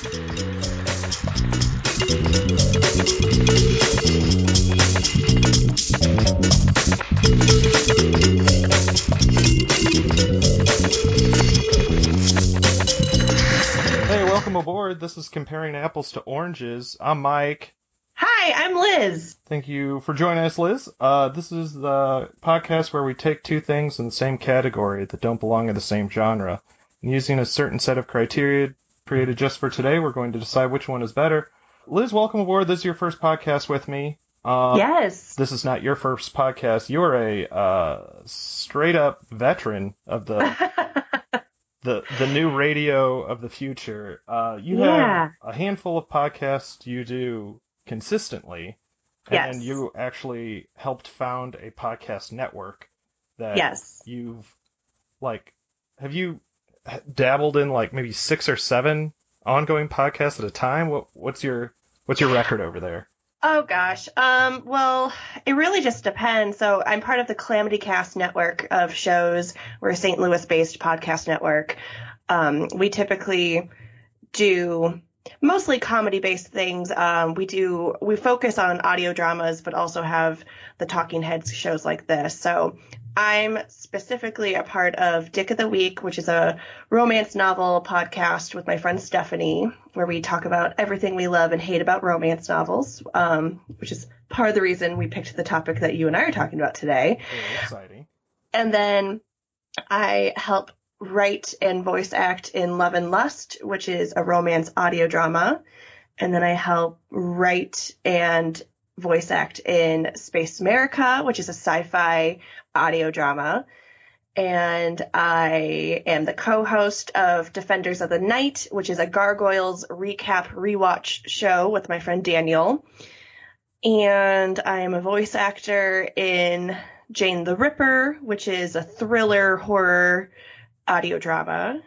Hey, welcome aboard. This is Comparing Apples to Oranges. I'm Mike. Hi, I'm Liz. Thank you for joining us, Liz. Uh, this is the podcast where we take two things in the same category that don't belong in the same genre. And using a certain set of criteria created just for today, we're going to decide which one is better. Liz, welcome aboard. This is your first podcast with me. Uh, yes. This is not your first podcast. You're a uh, straight up veteran of the the the new radio of the future. Uh, you Yeah. have a handful of podcasts you do consistently, and Yes. you actually helped found a podcast network that yes. you've like. Have you dabbled in like maybe six or seven ongoing podcasts at a time? What what's your what's your record over there? Oh gosh. Um, well, it really just depends. So I'm part of the Calamity Cast network of shows. We're a St. Louis based podcast network. Um, we typically do mostly comedy based things. Um, we do, we focus on audio dramas, but also have the talking heads shows like this. So I'm specifically a part of Dick of the Week, which is a romance novel podcast with my friend Stephanie, where we talk about everything we love and hate about romance novels, um, which is part of the reason we picked the topic that you and I are talking about today. Very exciting. And then I help write and voice act in Love and Lust, which is a romance audio drama. And then I help write and voice act in Space America, which is a sci-fi audio drama. And I am the co-host of Defenders of the Night, which is a Gargoyles recap rewatch show with my friend Daniel. And I am a voice actor in Jane the Ripper, which is a thriller horror audio drama.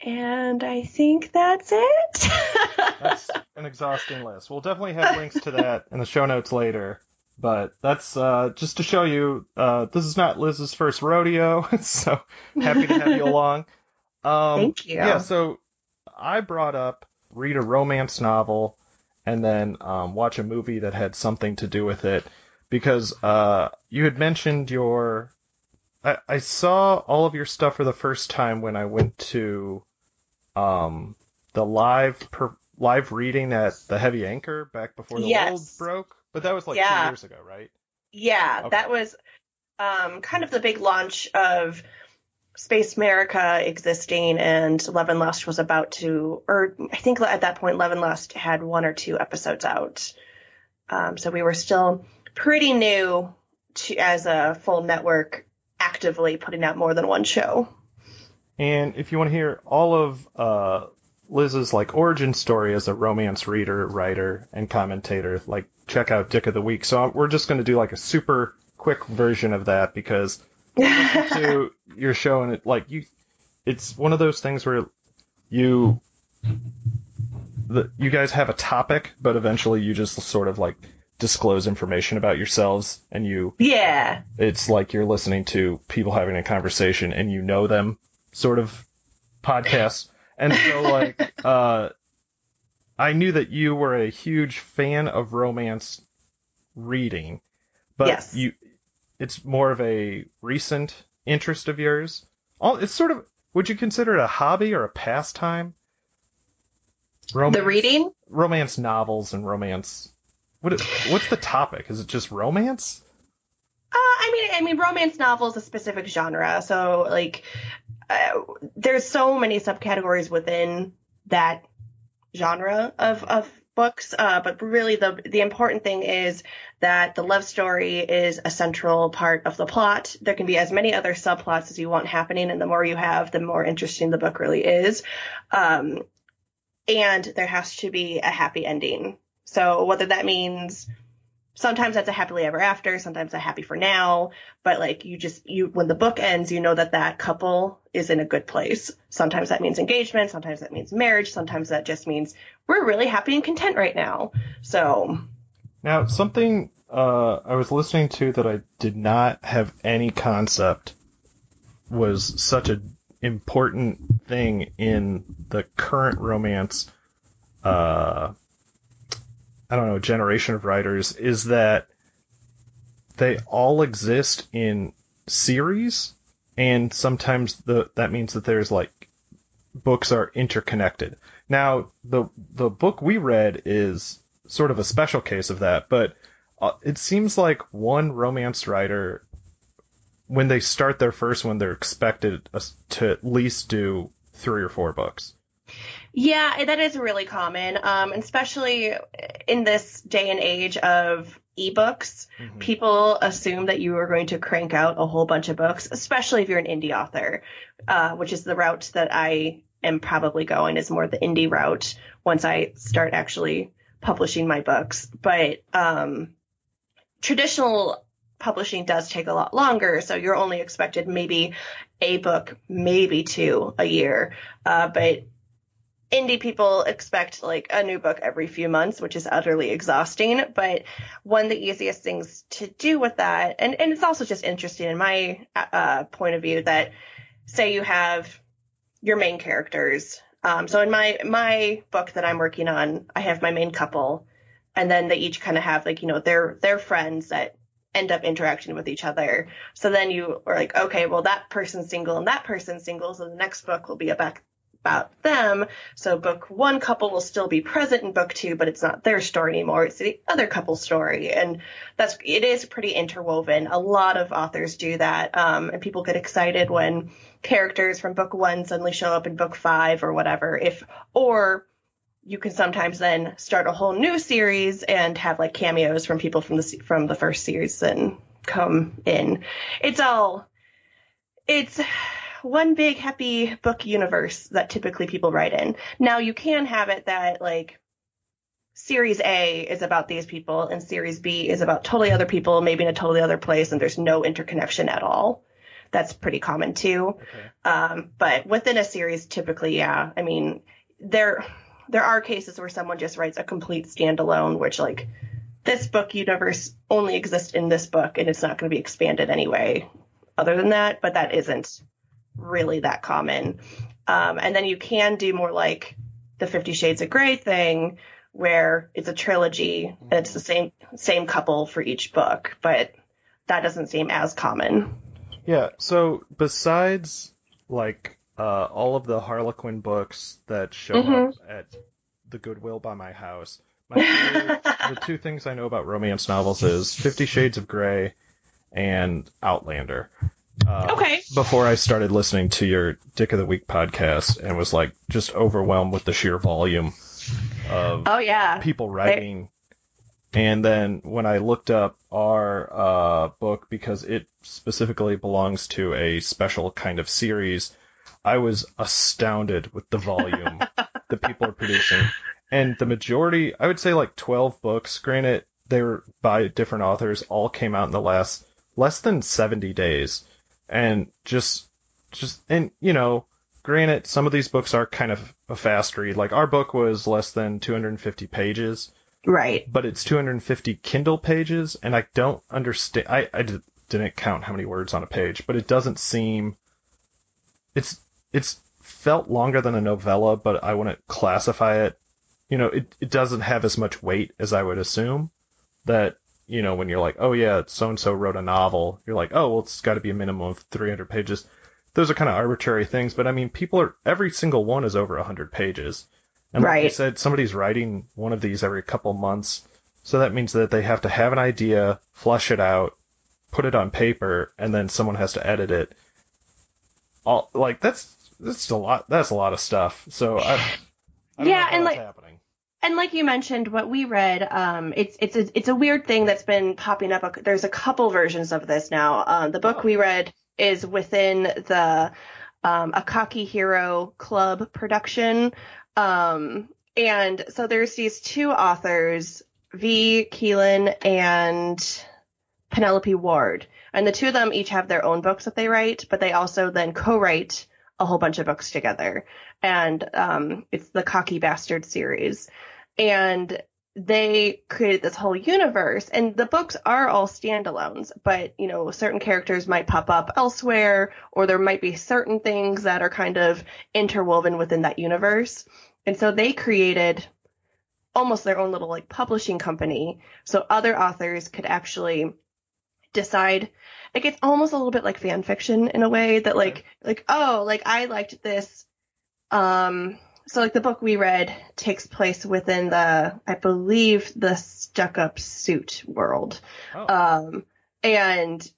And I think that's it. That's an exhausting list. We'll definitely have links to that in the show notes later. But that's uh, just to show you, uh, this is not Liz's first rodeo, so happy to have you along. Um, Thank you. Yeah, so I brought up read a romance novel and then um, watch a movie that had something to do with it because uh, you had mentioned your. I, I saw all of your stuff for the first time when I went to um, the live per, live reading at the Heavy Anchor back before the Yes. world broke. But that was like two years ago, right? Yeah, Okay. that was um, kind of the big launch of Space America existing, and Love and Lust was about to, or I think at that point, Love and Lust had one or two episodes out. Um, so we were still pretty new to, as a full network, actively putting out more than one show. And if you want to hear all of uh, Liz's like origin story as a romance reader, writer, and commentator, like check out Dick of the Week. So we're just going to do like a super quick version of that because to your show and it like you, it's one of those things where you, the you guys have a topic, but eventually you just sort of like disclose information about yourselves and you yeah, it's like you're listening to people having a conversation and you know them sort of podcasts. And so like uh I knew that you were a huge fan of romance reading, but Yes. you it's more of a recent interest of yours. All it's sort of would you consider it a hobby or a pastime? Romance, the reading. romance novels and romance. What what's the topic? Is it just romance? Uh, I mean, I mean, romance novel is a specific genre, so like, uh, there's so many subcategories within that genre of of books. Uh, but really, the the important thing is that the love story is a central part of the plot. There can be as many other subplots as you want happening, and the more you have, the more interesting the book really is. Um, and there has to be a happy ending. So whether that means sometimes that's a happily ever after, sometimes a happy for now, but like you just you when the book ends, you know that that couple is in a good place. Sometimes that means engagement, sometimes that means marriage, sometimes that just means we're really happy and content right now. So, Now, something uh, I was listening to that I did not have any concept was such an important thing in the current romance uh, I don't know, generation of writers is that they all exist in series, and sometimes the that means that there's like books are interconnected. Now, the the book we read is sort of a special case of that, but uh, it seems like one romance writer when they start their first one, they're expected to at least do three or four books. Yeah, that is really common, um, especially in this day and age of ebooks. Mm-hmm. People assume that you are going to crank out a whole bunch of books, especially if you're an indie author, uh, which is the route that I am probably going is more the indie route once I start actually publishing my books. But um, traditional publishing does take a lot longer, so you're only expected maybe a book, maybe two a year. Uh, but indie people expect like a new book every few months, which is utterly exhausting. But one of the easiest things to do with that, and, and it's also just interesting in my uh, point of view that say you have your main characters. Um, so in my my book that I'm working on, I have my main couple, and then they each kind of have like you know their their friends that end up interacting with each other. So then you are like, okay, well that person's single and that person's single, so the next book will be about about them. So book one couple will still be present in book two, but it's not their story anymore. It's the other couple's story. And that's, it is pretty interwoven. A lot of authors do that. Um, and people get excited when characters from book one suddenly show up in book five or whatever. If, or you can sometimes then start a whole new series and have like cameos from people from the from the first series and come in. It's all it's one big happy book universe that typically people write in. Now you can have it that like series A is about these people and series B is about totally other people, maybe in a totally other place and there's no interconnection at all. That's pretty common too. Okay. Um, but within a series, typically, yeah. I mean, there there are cases where someone just writes a complete standalone, which like this book universe only exists in this book and it's not going to be expanded anyway other than that, but that isn't really that common. Um, and then you can do more like the Fifty Shades of Grey thing, where it's a trilogy and it's the same same couple for each book, but that doesn't seem as common. Yeah. So besides like uh, all of the Harlequin books that show mm-hmm. up at the Goodwill by my house. My two, the two things I know about romance novels is Fifty Shades of Grey and Outlander. Uh, okay. Before I started listening to your Dick of the Week podcast and was like just overwhelmed with the sheer volume of oh yeah people writing. And then when I looked up our uh, book because it specifically belongs to a special kind of series I was astounded with the volume that people are producing. And the majority, I would say like 12 books, granted, they were by different authors, all came out in the last less than 70 days. And just, just, and you know, granted, some of these books are kind of a fast read. Like our book was less than 250 pages. Right. But it's 250 Kindle pages, and I don't understand. I, I didn't count how many words on a page, but it doesn't seem. It's it's felt longer than a novella, but I wouldn't classify it. You know, it, it doesn't have as much weight as I would assume. That, you know, when you're like, oh yeah, so and so wrote a novel, you're like, oh, well, it's got to be a minimum of 300 pages. Those are kind of arbitrary things, but I mean, people are, every single one is over 100 pages. And like you said, somebody's writing one of these every couple months. So that means that they have to have an idea, flush it out, put it on paper, and then someone has to edit it. All like that's that's a lot. That's a lot of stuff. So I, I yeah, and like. And like you mentioned, what we read, um, it's it's a, it's a weird thing that's been popping up. There's a couple versions of this now. Um, the book we read is within the um, Cocky Hero Club production, um, and so there's these two authors, Vi Keeland and Penelope Ward, and the two of them each have their own books that they write, but they also then co-write a whole bunch of books together. And um, it's the Cocky Bastard series. And they created this whole universe and the books are all standalones but you know certain characters might pop up elsewhere or there might be certain things that are kind of interwoven within that universe and so they created almost their own little like publishing company. So other authors could actually decide like it's almost a little bit like fan fiction in a way that like like oh like I liked this um so like the book we read takes place within the I believe the stuck up suit world. Oh, Um and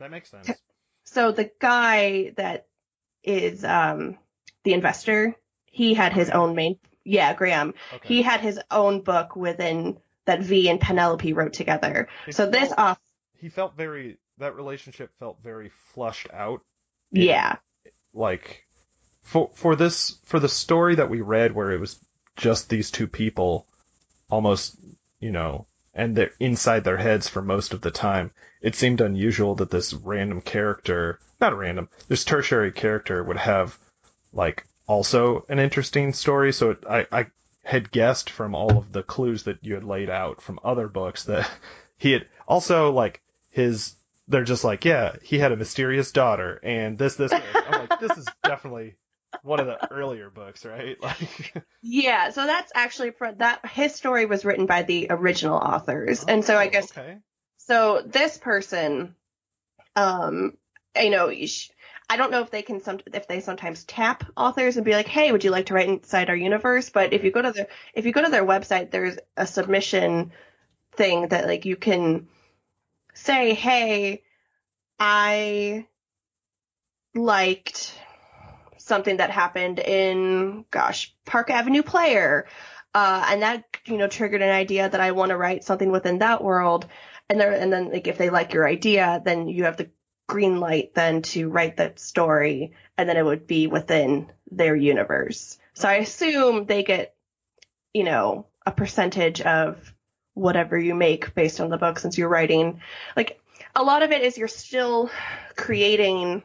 that makes sense. so the guy that is um the investor, he had his own main yeah, Graham. Okay. He had his own book within that Vi and Penelope wrote together. It So this off he felt very that relationship felt very flushed out yeah. like for for this for the story that we read where it was just these two people almost you know and they're inside their heads for most of the time it seemed unusual that this random character not random this tertiary character would have like also an interesting story so it, i i had guessed from all of the clues that you had laid out from other books that he had also like his they're just like yeah he had a mysterious daughter and this this, this. i'm like this is definitely one of the earlier books right like Yeah, so that's actually for that his story was written by the original authors. and so I Oh, guess okay so this person um you know I don't know if they can some if they sometimes tap authors and be like, "Hey, would you like to write inside our universe?" But if you go to their if you go to their website, there's a submission thing that like you can say, "Hey, I liked something that happened in gosh, Park Avenue Player." Uh, and that you know triggered an idea that I want to write something within that world. And there and then like if they like your idea then you have the green light then to write that story and then it would be within their universe. So i assume they get you know a percentage of whatever you make based on the book since you're writing. Like a lot of it is you're still creating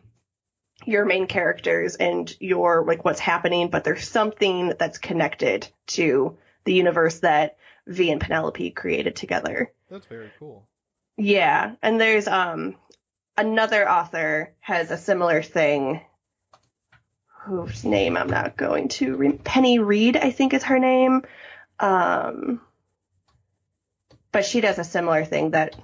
your main characters and your like what's happening but there's something that's connected to the universe that v and penelope created together that's very cool yeah, and there's um another author has a similar thing. Whose name I'm not going to re- Penny Reid, I think is her name. Um, but she does a similar thing that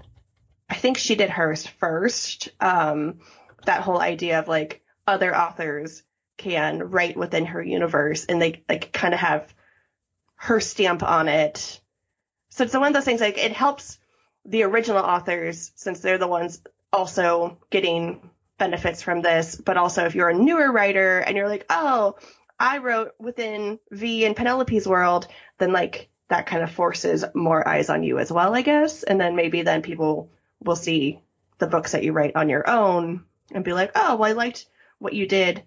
I think she did hers first. Um, that whole idea of like other authors can write within her universe and they like kind of have her stamp on it. So it's one of those things like it helps the original authors since they're the ones also getting benefits from this but also if you're a newer writer and you're like oh i wrote within v and penelope's world then like that kind of forces more eyes on you as well i guess and then maybe then people will see the books that you write on your own and be like oh well i liked what you did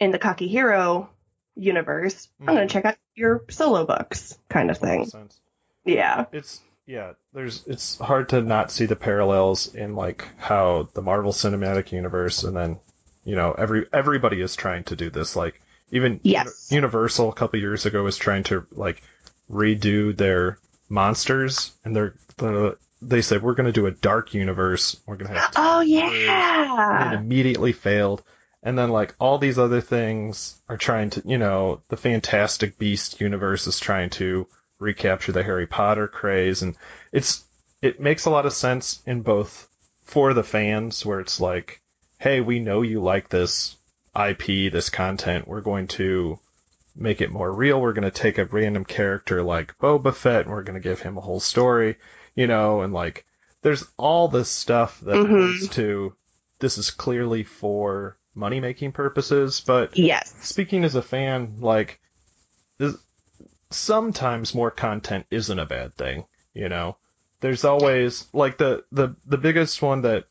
in the cocky hero universe i'm going to mm. check out your solo books kind of thing. Sense. yeah. It's yeah there's it's hard to not see the parallels in like how the marvel cinematic universe and then you know every everybody is trying to do this like even Yes. Uni- universal a couple years ago was trying to like redo their monsters and they're the they said we're going to do a dark universe. We're going to have oh yeah and it immediately failed and then like all these other things are trying to you know the fantastic beast universe is trying to recapture the harry potter craze. And it's it makes a lot of sense in both for the fans where it's like hey we know you like this ip this content. We're going to make it more real. We're going to take a random character like boba fett and we're going to give him a whole story you know? And like there's all this stuff that Mhm. points to this is clearly for money making purposes but yes speaking as a fan, like, sometimes more content isn't a bad thing. You know, there's always like the the the biggest one that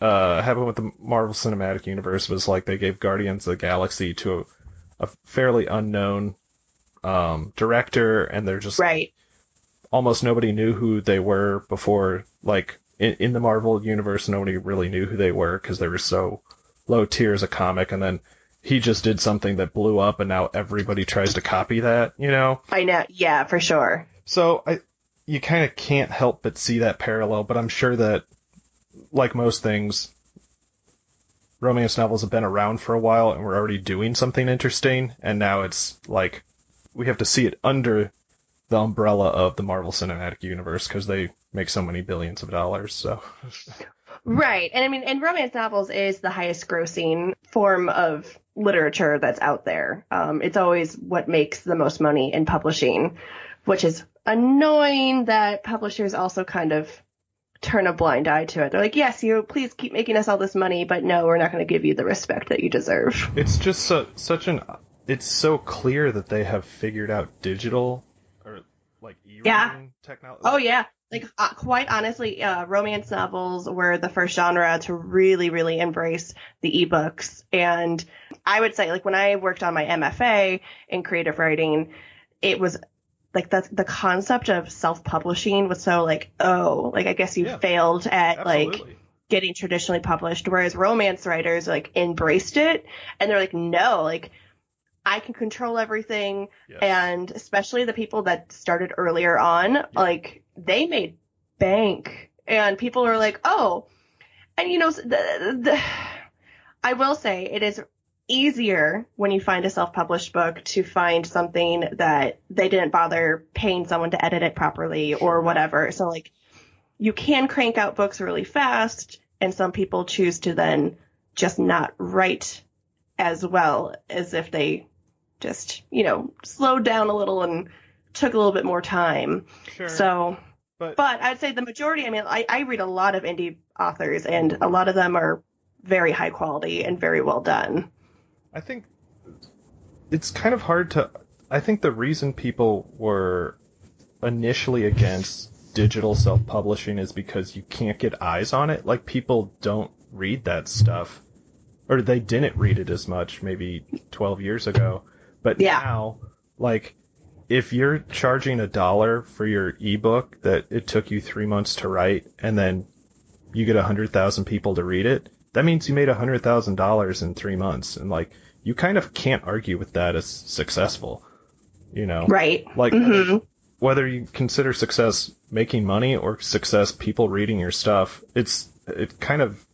uh, happened with the Marvel Cinematic Universe was like they gave Guardians of the Galaxy to a, a fairly unknown um, director, and they're just right almost nobody knew who they were before. Like in, in the Marvel universe, nobody really knew who they were because they were so low tier as a comic, and then he just did something that blew up, and now everybody tries to copy that. You know, I know. Yeah, for sure. so I you kind of can't help but see that parallel. But I'm sure that, like most things, romance novels have been around for a while, and we're already doing something interesting, and now it's like we have to see it under the umbrella of the Marvel Cinematic Universe because they make so many billions of dollars. So Right. And I mean, and romance novels is the highest grossing form of literature that's out there. Um, it's always what makes the most money in publishing, which is annoying that publishers also kind of turn a blind eye to it. They're like, yes, you please keep making us all this money, but no, we're not going to give you the respect that you deserve. it's just so, such an. It's so clear that they have figured out digital or like e-reading Yeah. technology. Oh yeah. Like uh, quite honestly, uh, romance novels were the first genre to really, really embrace the ebooks. And I would say, like when I worked on my MFA in creative writing, it was like the the concept of self publishing was so like, oh, like I guess you Yeah. failed at like getting traditionally published, whereas romance writers like embraced it and they're like, no, like I can control everything. Yes. and especially the people that started earlier on, like they made bank, and people are like, oh, and you know, the, the, I will say it is easier when you find a self-published book to find something that they didn't bother paying someone to edit it properly or whatever. So like, you can crank out books really fast, and some people choose to then just not write as well as if they just, you know, slowed down a little and took a little bit more time. Sure. So, but, but I'd say the majority, I mean, I, I read a lot of indie authors and a lot of them are very high quality and very well done. I think it's kind of hard to. I think the reason people were initially against digital self publishing is because you can't get eyes on it. Like, people don't read that stuff. Or they didn't read it as much maybe 12 years ago. But Yeah. now, like, if you're charging a dollar for your ebook that it took you three months to write and then you get a 100,000 people to read it, that means you made a $100,000 in three months. And, like, you kind of can't argue with that as successful. You know? Right. Like, Mm-hmm. whether you consider success making money or success people reading your stuff, it's it kind of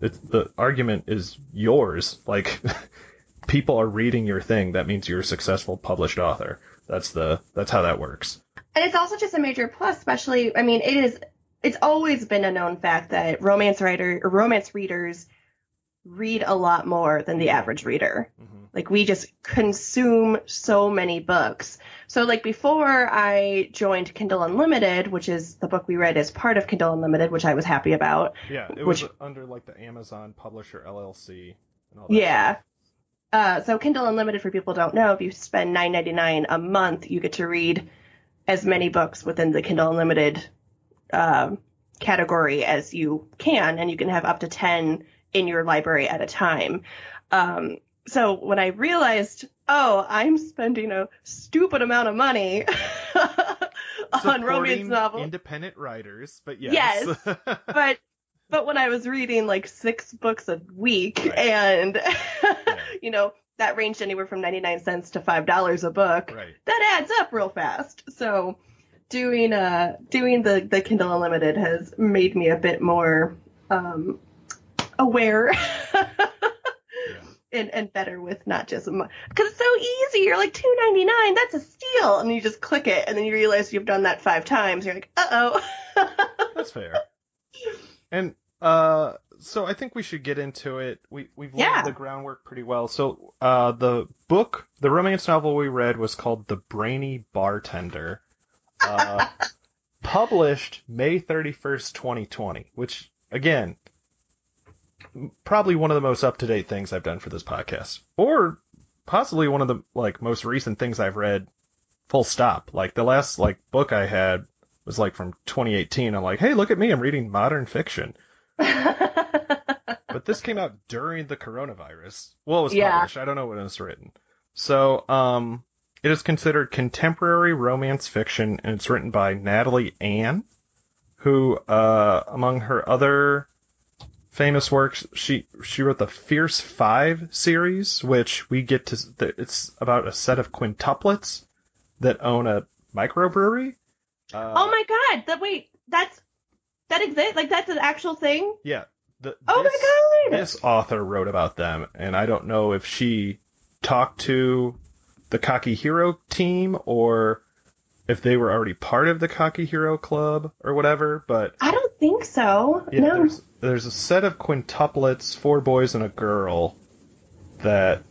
it, the argument is yours. Like people are reading your thing, that means you're a successful published author. That's the that's how that works. And it's also just a major plus, especially, I mean, it is, it's always been a known fact that romance writer, or romance readers read a lot more than the average reader. Mm-hmm. Like we just consume so many books. So like before I joined Kindle Unlimited, which is the book we read as part of Kindle Unlimited, which I was happy about. Yeah, it Which- was under like the Amazon Publisher LLC and all that. Yeah. Uh, so Kindle Unlimited, for people don't know, if you spend nine ninety nine a month, you get to read as many books within the Kindle Unlimited um category as you can, and you can have up to ten in your library at a time. Um, so when I realized, oh, I'm spending a stupid amount of money on romance novels, independent writers, but yes, yes. but but when I was reading like six books a week Right. and you know that ranged anywhere from 99 cents to five dollars a book right. that adds up real fast so doing uh doing the the kindle unlimited has made me a bit more um aware and, and better with not just because it's so easy. You're like two ninety nine, that's a steal, and you just click it, and then you realize you've done that five times. You're like, uh oh. That's fair. And uh, so I think we should get into it. We we've laid Yeah. the groundwork pretty well. So uh, the book, the romance novel we read was called The Brainy Bartender, uh, published May thirty first, twenty twenty. Which again, probably one of the most up to date things I've done for this podcast, or possibly one of the like most recent things I've read. Full stop. Like the last like book I had was like from 2018. I'm like, hey, look at me, I'm reading modern fiction. But this came out during the coronavirus. Well, it was Yeah. published. I don't know when it was written. So, um, it is considered contemporary romance fiction, and it's written by Natalie Ann, who, uh, among her other famous works, she she wrote the Fierce Five series, which we get to. It's about a set of quintuplets that own a microbrewery. Uh, oh my god! That wait, that's that exists. Like that's an actual thing. Yeah. The, Oh this, my god! This author wrote about them, and I don't know if she talked to the Cocky Hero team or if they were already part of the Cocky Hero Club or whatever, but I don't think so. yeah, no. there's there's a set of quintuplets, four boys and a girl, that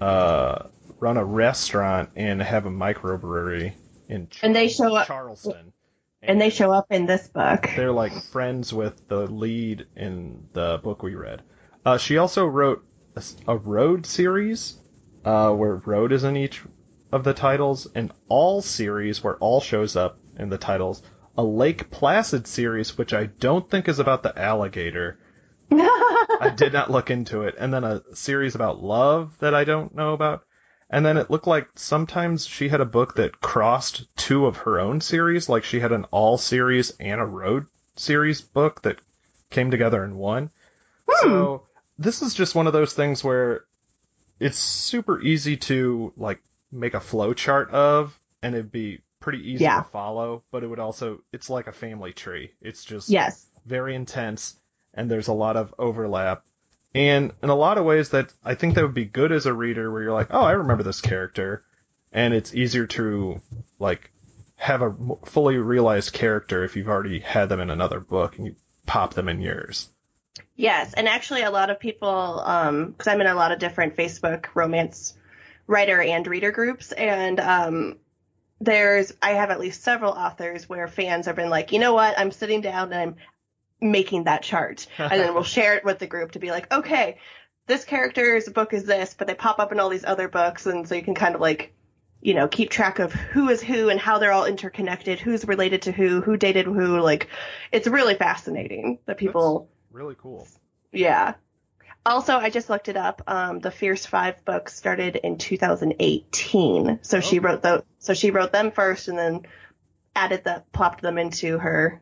uh, run a restaurant and have a microbrewery in Char- And they show up- Charleston. And they show up in this book. they're like friends with the lead in the book we read. Uh, she also wrote a road series uh, where road is in each of the titles, an all series where all shows up in the titles, a Lake Placid series which I don't think is about the alligator. I did not look into it, and then a series about love that I don't know about. And then it looked like sometimes she had a book that crossed two of her own series, like she had an all series and a road series book that came together in one. Hmm. So this is just one of those things where it's super easy to like make a flow chart of, and it'd be pretty easy Yeah. to follow, but it would also it's like a family tree. It's just yes. very intense and there's a lot of overlap and in a lot of ways that i think that would be good as a reader where you're like oh i remember this character. And it's easier to like have a fully realized character if you've already had them in another book and you pop them in yours Yes, and actually, a lot of people, because I'm in a lot of different Facebook romance writer and reader groups, and um, there's I have at least several authors where fans have been like, you know what, I'm sitting down and I'm making that chart, and then we'll share it with the group to be like, okay, this character's book is this, but they pop up in all these other books, and so you can kind of like. You know, keep track of who is who and how they're all interconnected, who's related to who, who dated who. Like, it's really fascinating that people really cool yeah. Also, I just looked it up. Um, the Fierce Five book started in 2018, so she wrote the so she wrote them first, and then added the plopped them into her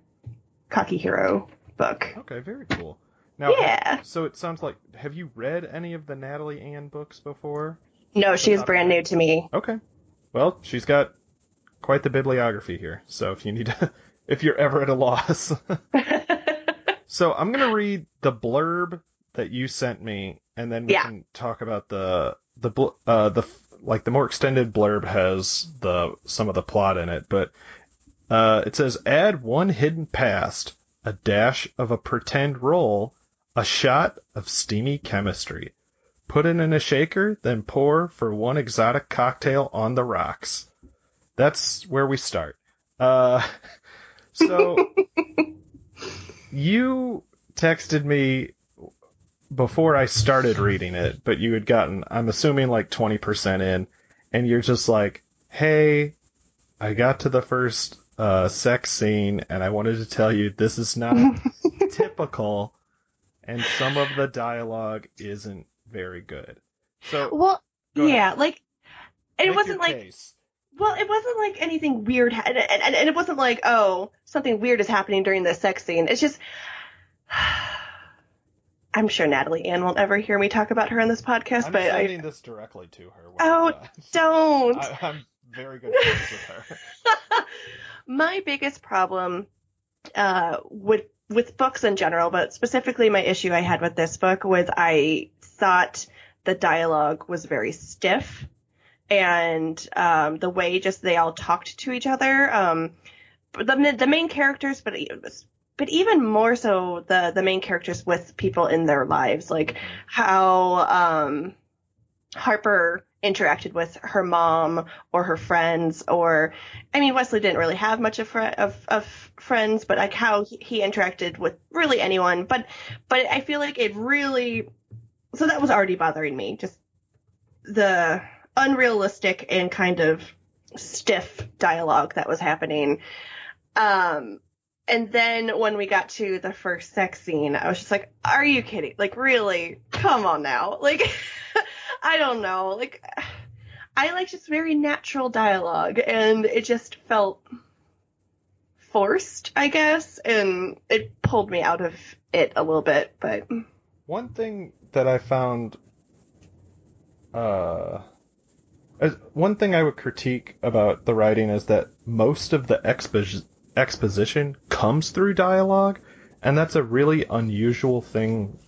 Cocky Hero book. okay very cool now Yeah. so it sounds like have you read any of the natalie ann books before No, she's not brand new to me. Okay. Well, she's got quite the bibliography here. So if you need to, if you're ever at a loss. so I'm going to read the blurb that you sent me and then we Yeah. can talk about the the bl- uh the like the more extended blurb has the some of the plot in it, but uh it says add one hidden past, a dash of a pretend roll, a shot of steamy chemistry. Put it in a shaker, then pour for one exotic cocktail on the rocks. That's where we start. Uh, so you texted me before I started reading it, but you had gotten, I'm assuming, like 20% in, and you're just like, hey, I got to the first uh, sex scene, and I wanted to tell you this is not typical, and some of the dialogue isn't very good. So well, Go yeah, like it make wasn't like case. Well, it wasn't like anything weird, ha- and, and, and it wasn't like, oh, something weird is happening during the sex scene. It's just, I'm sure Natalie Ann won't ever hear me talk about her on this podcast, but. I'm but I sending this directly to her. Oh, don't. I, I'm very good friends with her. my biggest problem uh, with with books in general, but specifically my issue I had with this book was I thought the dialogue was very stiff, and um, the way just they all talked to each other. Um, the the main characters, but but even more so the the main characters with people in their lives, like how um, Harper interacted with her mom or her friends or I mean Wesley didn't really have much of of, of friends but like how he, he interacted with really anyone. But but I feel like it really so that was already bothering me just the unrealistic and kind of stiff dialogue that was happening. Um and then when we got to the first sex scene I was just like are you kidding? Like really? Come on now. Like I don't know. Like, I like just very natural dialogue, and it just felt forced, I guess, and it pulled me out of it a little bit. But One thing that I found, uh, one thing I would critique about the writing is that most of the expo- exposition comes through dialogue, and that's a really unusual thing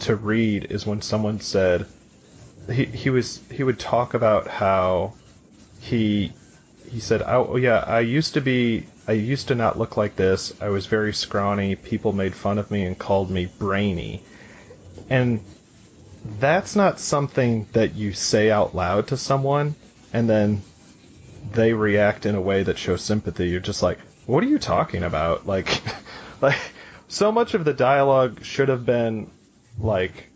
to read. Is when someone said he he was he would talk about how he he said, oh, "Oh yeah, I used to be, I used to not look like this. I was very scrawny. People made fun of me and called me brainy." And that's not something that you say out loud to someone and then they react in a way that shows sympathy. You're just like, "What are you talking about?" Like like so much of the dialogue should have been like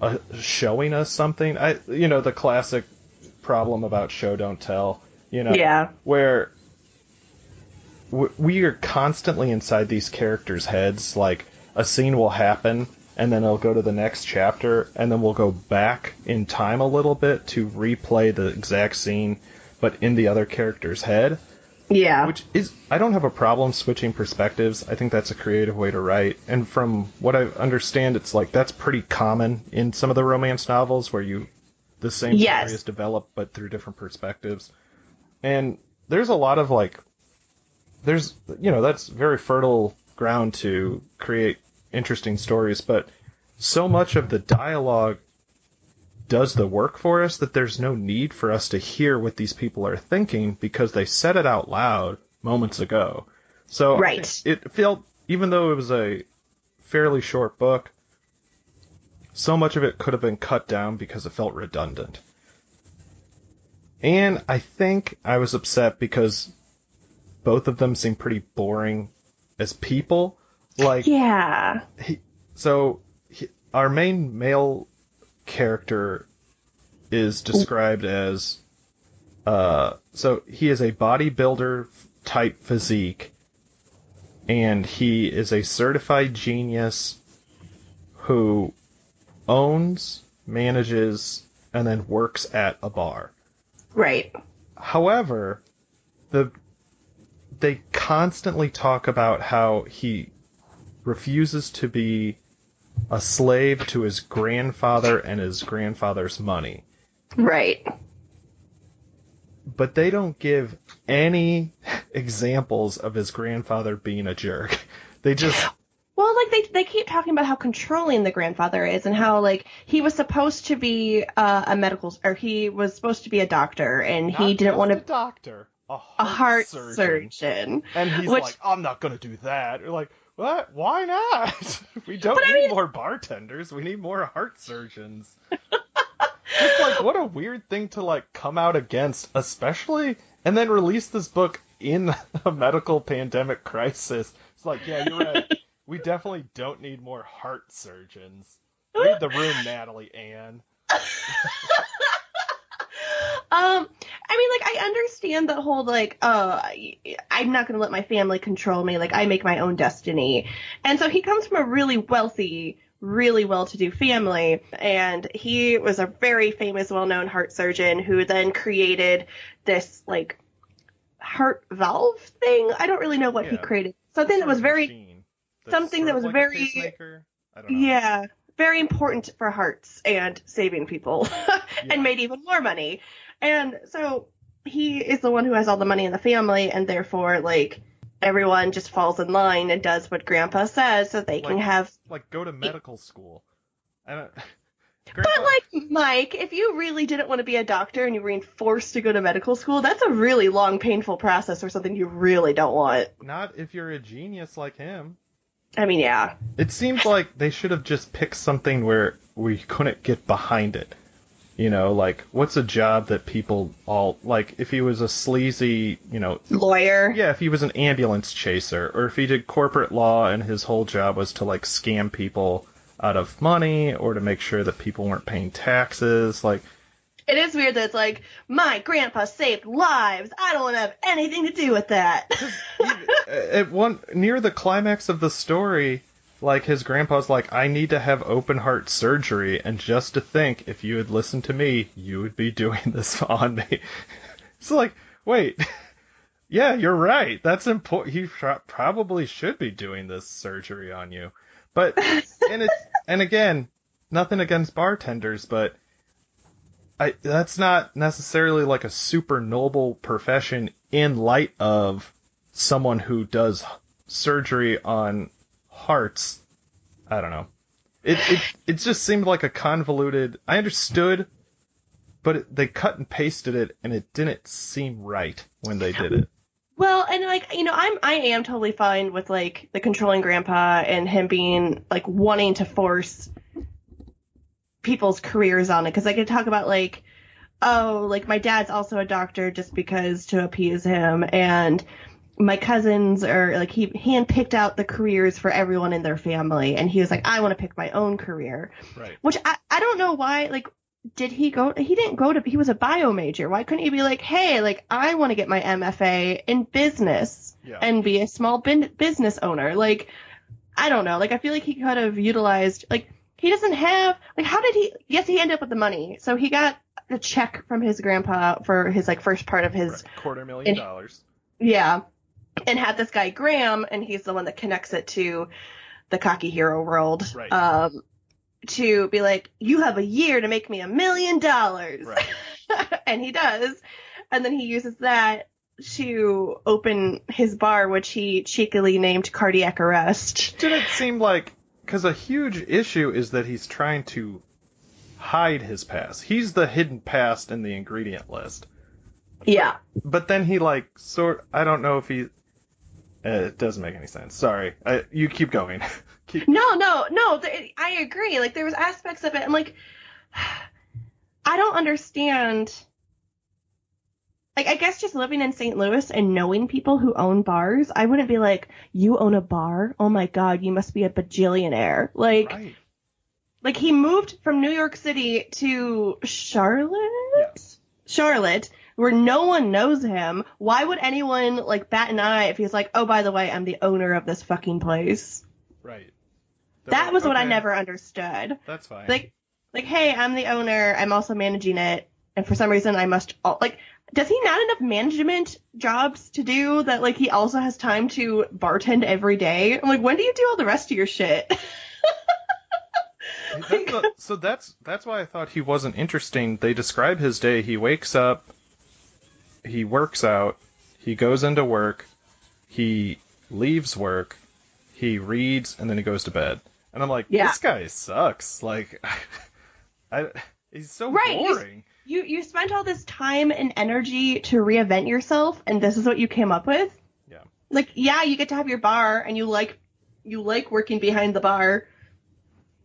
uh, showing us something. I you know, the classic problem about show don't tell, you know, Yeah. where w- we are constantly inside these characters' heads. Like a scene will happen, and then it'll go to the next chapter, and then we'll go back in time a little bit to replay the exact scene, but in the other character's head. Yeah. Which is, I don't have a problem switching perspectives. I think that's a creative way to write. And from what I understand, it's like that's pretty common in some of the romance novels where you, the same Yes. story is developed but through different perspectives. And there's a lot of like, there's, you know, that's very fertile ground to create interesting stories, but so much of the dialogue does the work for us that there's no need for us to hear what these people are thinking because they said it out loud moments ago. So Right. it felt, even though it was a fairly short book, so much of it could have been cut down because it felt redundant. And I think I was upset because both of them seem pretty boring as people. Like, yeah. he, so he, our main male character is described as uh so he is a bodybuilder type physique and he is a certified genius who owns manages and then works at a bar Right. However, the they constantly talk about how he refuses to be a slave to his grandfather and his grandfather's money. Right. But they don't give any examples of his grandfather being a jerk. They just Well, like they they keep talking about how controlling the grandfather is, and how like he was supposed to be uh, a medical, or he was supposed to be a doctor, and he didn't want a to doctor, a heart, a heart surgeon. surgeon. And he's Which- like, I'm not gonna do that. You're like, what? Why not? we don't But I need mean- more bartenders. We need more heart surgeons. Just like, what a weird thing to like come out against, especially, and then release this book in a medical pandemic crisis. It's like, yeah, you're right. we definitely don't need more heart surgeons. Read the room, Natalie Ann. Um, I mean, like I understand the whole like, uh, I'm not gonna let my family control me. Like I make my own destiny, and so he comes from a really wealthy, really well-to-do family, and he was a very famous, well-known heart surgeon who then created this like heart valve thing. I don't really know what he created. Something that was very something that was like very- I don't know. yeah, very important for hearts and saving people Yeah. and made even more money. And so he is the one who has all the money in the family and therefore like everyone just falls in line and does what grandpa says so they can have like go to medical school. I don't. But like Mike, if you really didn't want to be a doctor and you were forced to go to medical school, that's a really long painful process or something you really don't want. not if you're a genius like him. I mean, yeah. It seems like they should have just picked something where we couldn't get behind it. You know, like what's a job that people all like? If he was a sleazy, you know, Lawyer. yeah, if he was an ambulance chaser, or if he did corporate law and his whole job was to like scam people out of money or to make sure that people weren't paying taxes, like It is weird that it's like, my grandpa saved lives. I don't want to have anything to do with that. at one near the climax of the story, like his grandpa's like, I need to have open heart surgery, and just to think, if you had listened to me, you would be doing this on me. it's like, wait, yeah, you're right. That's important. He pro- probably should be doing this surgery on you, but and it's and again, nothing against bartenders, but. I, that's not necessarily like a super noble profession in light of someone who does surgery on hearts. I don't know. It it it just seemed like a convoluted. I understood but it, they cut and pasted it, and it didn't seem right when they did it. Well, and like you know, I'm I am totally fine with like the controlling grandpa and him being like wanting to force people's careers on it. Because I could talk about like oh like my dad's also a doctor just because to appease him. And my cousins are like he handpicked out the careers for everyone in their family. And he was like I want to pick my own career. Right. which I, I don't know why like did he go he didn't go to he was a bio major. Why couldn't he be like hey like i want to get my mfa in business Yeah. and be a small bin- business owner? Like i don't know. Like i feel like he could have utilized like he doesn't have like how did he yes he ended up with the money so he got a check from his grandpa for his like first part of his Right. quarter million and- dollars. yeah and had this guy graham and he's the one that connects it to the cocky hero world Right. um to be like you have a year to make me a million dollars and he does. And then he uses that to open his bar, which he cheekily named Cardiac Arrest. Did it seem like because a huge issue is that he's trying to hide his past. He's the hidden past in the ingredient list. Yeah. But then he like sort. I don't know if he. Uh, it doesn't make any sense. Sorry. I, you keep going. keep. No, no, no. Th- I agree. Like there was aspects of it. I'm like, I don't understand. Like I guess just living in St. Louis and knowing people who own bars, I wouldn't be like, you own a bar? Oh my god, you must be a bajillionaire. Like. Right. like he moved from New York City to Charlotte, Charlotte, where no one knows him. Why would anyone like bat an eye if he's like, oh, by the way, I'm the owner of this fucking place? Right. That was what I never understood. That's fine. Like, like, hey, I'm the owner. I'm also managing it, and for some reason, I must all, like. Does he not enough management jobs to do that? Like, he also has time to bartend every day. I'm like, when do you do all the rest of your shit? That's the- so that's that's why I thought he wasn't interesting. They describe his day. He wakes up, he works out, he goes into work, he leaves work, he reads, and then he goes to bed. And I'm like, Yeah. this guy sucks. Like, I, he's so Right, boring. You you spent all this time and energy to reinvent yourself, and this is what you came up with. Yeah. Like, yeah, you get to have your bar, and you like you like working behind the bar,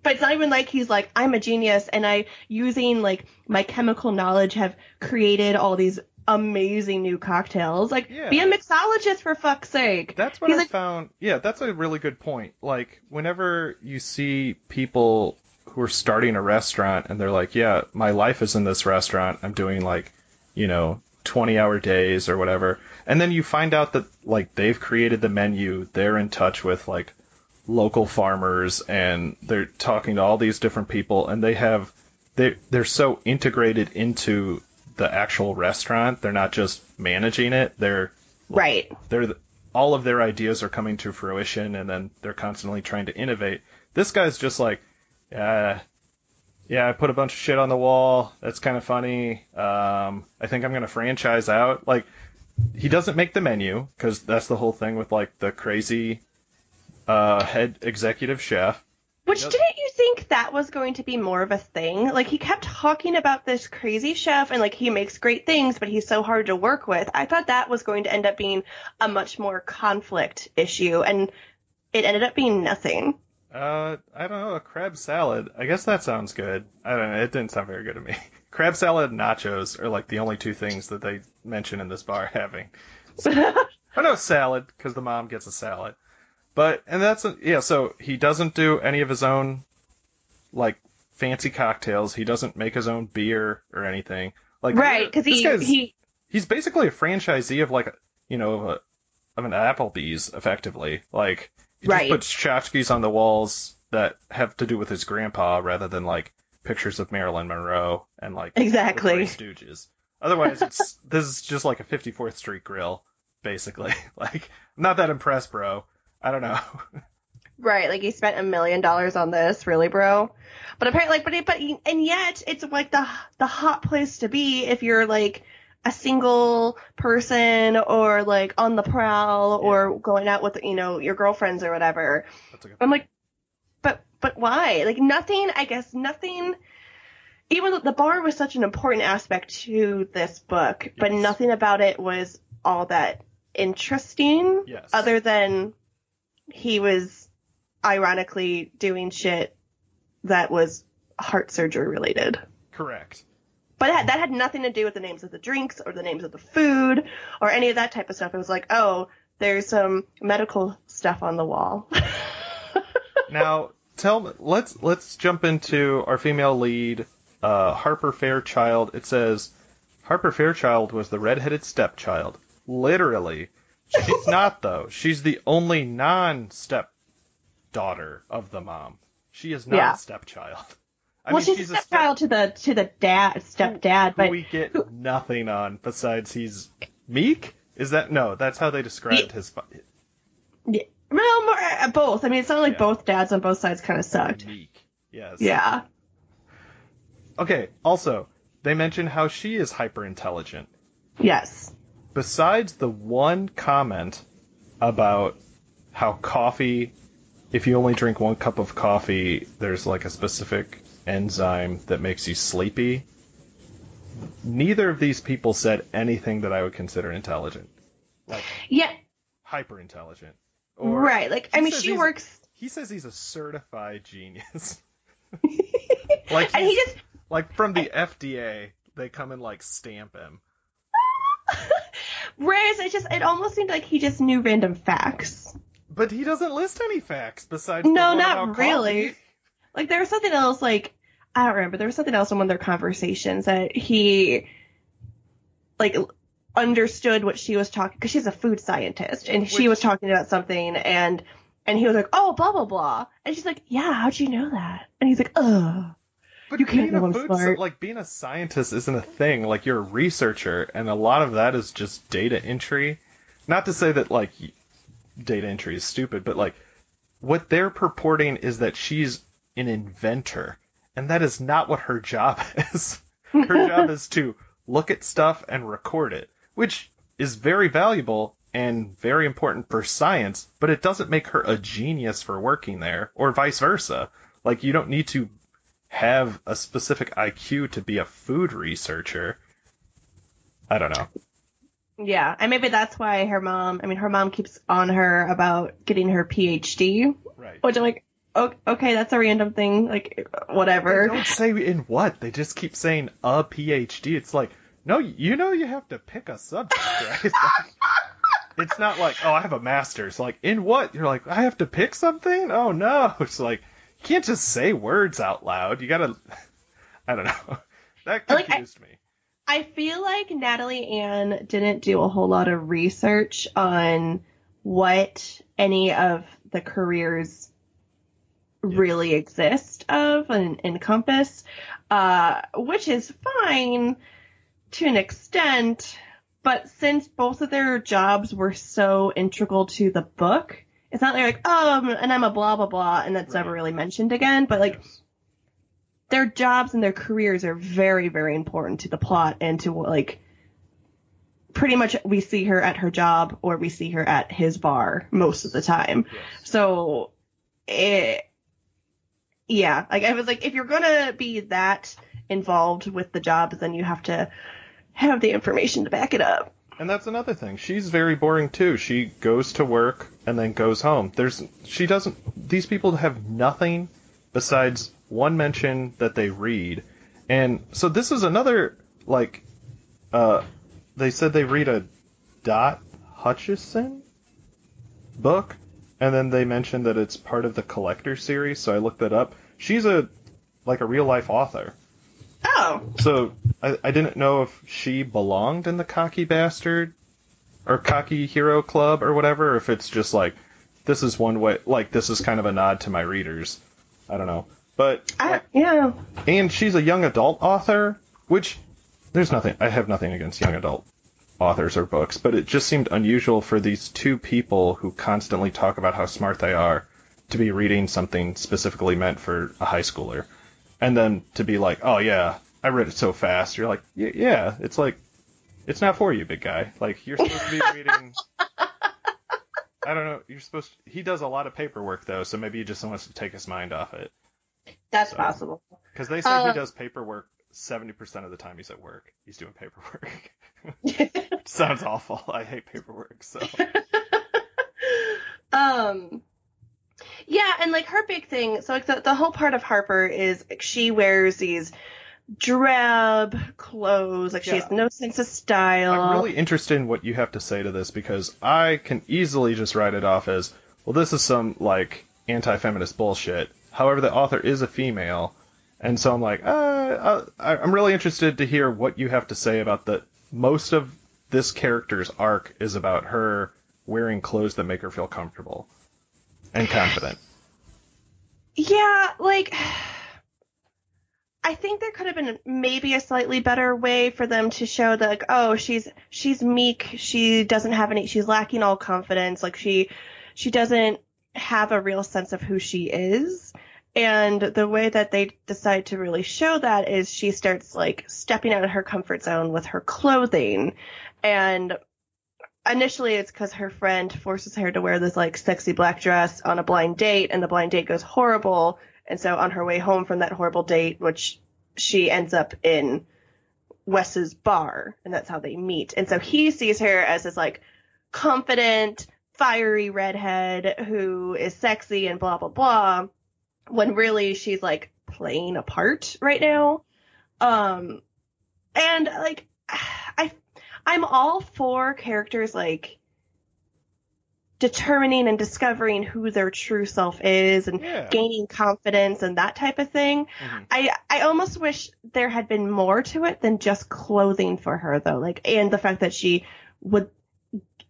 but it's not even like he's like I'm a genius, and I using like my chemical knowledge have created all these amazing new cocktails. Like, Yeah. be a mixologist for fuck's sake. That's what He's I like- found. Yeah, that's a really good point. Like, whenever you see people who are starting a restaurant and they're like, yeah, my life is in this restaurant. I'm doing like, you know, 20 hour days or whatever. And then you find out that like they've created the menu. They're in touch with like local farmers and they're talking to all these different people and they have they they're so integrated into the actual restaurant. They're not just managing it. They're Right. they're all of their ideas are coming to fruition and then they're constantly trying to innovate. This guy's just like, yeah, yeah, I put a bunch of shit on the wall. That's kind of funny. Um, I think I'm gonna franchise out. Like, he doesn't make the menu because that's the whole thing with like the crazy uh, head executive chef. Which didn't you think that was going to be more of a thing? Like he kept talking about this crazy chef and like he makes great things, but he's so hard to work with. I thought that was going to end up being a much more conflict issue, and it ended up being nothing. Uh, I don't know, a crab salad. I guess that sounds good. I don't know, it didn't sound very good to me. Crab salad and nachos are like the only two things that they mention in this bar having. I know salad because the mom gets a salad. But and that's yeah. So he doesn't do any of his own like fancy cocktails. He doesn't make his own beer or anything. Like right, because he he he's basically a franchisee of like you know a, of an Applebee's effectively. Like he Right. just puts tchotchkes on the walls that have to do with his grandpa rather than like pictures of Marilyn Monroe and like exactly. Stooges. Otherwise, it's this is just like a 54th Street grill, basically. Like, I'm not that impressed, bro. I don't know. Right, like he spent a million dollars on this, really, bro. But apparently, like, but it, but and yet it's like the the hot place to be if you're like a single person or like on the prowl or going out with you know your girlfriends or whatever. I'm like, but but why? Like nothing. I guess nothing even though the bar was such an important aspect to this book, but nothing about it was all that interesting. Yes. Other than he was ironically doing shit that was heart surgery related. Correct. But that, that had nothing to do with the names of the drinks or the names of the food or any of that type of stuff. It was like, oh, there's some medical stuff on the wall. Now, tell me, let's let's jump into our female lead, uh, Harper Fairchild. It says Harper Fairchild was the redheaded stepchild. Literally, she's not though. She's the only non-step daughter of the mom. She is not Yeah. a stepchild. I well, mean, she's, a step- stepchild to the to the dad stepdad, who but we get nothing on besides he's meek. Is that no? That's how they described his. Yeah, well, more, uh, both. I mean, it sounded like Yeah. both dads on both sides kind of sucked. Meek. Yes. Yeah. Okay. Also, they mention how she is hyper intelligent. Yes. besides the one comment about how coffee, if you only drink one cup of coffee, there's like a specific enzyme that makes you sleepy. Neither of these people said anything that I would consider intelligent, like Yeah. hyper intelligent. right. Like, I mean, she works, He says he's a certified genius. like and he just like from the FDA, they come and like stamp him. Whereas it just it almost seemed like he just knew random facts. But he doesn't list any facts besides No, not really. Like there was something else like I don't remember. There was something else in one of their conversations that he like understood what she was talking because she's a food scientist and she was talking about something and and he was like, "Oh, blah blah blah," and she's like, "Yeah, how'd you know that?" And he's like, "Ugh." But You can't being a know I'm food smart. like being a scientist isn't a thing. Like you're a researcher, and a lot of that is just data entry. Not to say that like data entry is stupid, but like what they're purporting is that she's an inventor, and that is not what her job is. Her job is to look at stuff and record it, which is very valuable and very important for science, but it doesn't make her a genius for working there, or vice versa. Like you don't need to have a specific IQ to be a food researcher. I don't know. Yeah, and maybe that's why her mom. I mean, her mom keeps on her about getting her PhD, Right. which I'm like, "O- okay, that's a random thing. Like, They whatever. don't say in what. They just keep saying a PhD. It's like, no, you know you have to pick a subject, right? Like, it's not like, oh, I have a master's. Like, in what? You're like, I have to pick something? Oh, no. It's like, you can't just say words out loud. You gotta, I don't know. That Like, I- confused me. I feel like Natalie Ann didn't do a whole lot of research on what any of the careers really exist of and encompass, uh, which is fine to an extent. But since both of their jobs were so integral to the book, it's not like, oh, and I'm a blah blah blah, and that's never really mentioned again. But like, Yes. their jobs and their careers are very, very important to the plot and to like pretty much we see her at her job or we see her at his bar most of the time. Yes. So it yeah, like I was like if you're gonna be that involved with the job, then you have to have the information to back it up. And that's another thing. She's very boring too. She goes to work and then goes home. There's she doesn't these people have nothing besides one mention that they read. And so this is another like uh they said they read a Dot Hutchison book and then they mentioned that it's part of the collector series, so I looked that up. She's a like a real life author. Oh. So I, I didn't know if she belonged in the cocky bastard or cocky hero club or whatever, or if it's just like this is one way like this is kind of a nod to my readers. I don't know. But I, yeah. and she's a young adult author, which there's nothing I have nothing against young adult authors or books, but it just seemed unusual for these two people who constantly talk about how smart they are to be reading something specifically meant for a high schooler. And then to be like, "Oh yeah, I read it so fast." You're like, "Y- "Yeah, it's like it's not for you, big guy. Like you're supposed to be reading I don't know. You're supposed. To, he does a lot of paperwork though, so maybe he just wants to take his mind off it. That's So- possible. Because they say Uh, he does paperwork 70% of the time he's at work. He's doing paperwork. Sounds awful. I hate paperwork, so. um yeah, and like her big thing, so like the, the whole part of Harper is like, she wears these drab clothes, like she has no sense of style. I'm really interested in what you have to say to this because I can easily just write it off as, well, this is some like anti-feminist bullshit. However, the author is a female, and so I'm like, uh, uh, I- I'm really interested to hear what you have to say about the most of this character's arc is about her wearing clothes that make her feel comfortable and confident. Yeah, like I think there could have been maybe a slightly better way for them to show that like, oh, she's she's meek, she doesn't have any she's lacking all confidence, like she she doesn't have a real sense of who she is. And the way that they decide to really show that is she starts like stepping out of her comfort zone with her clothing. And initially it's because her friend forces her to wear this like sexy black dress on a blind date and the blind date goes horrible. And so on her way home from that horrible date which she ends up in wes's bar and that's how they meet. And so he sees her as this like confident fiery redhead who is sexy and blah blah blah when really she's like playing a part right now. Um and like I'm all for characters like determining and discovering who their true self is and Yeah. gaining confidence and that type of thing. Mhm. I I almost wish there had been more to it than just clothing for her though. Like and the fact that she would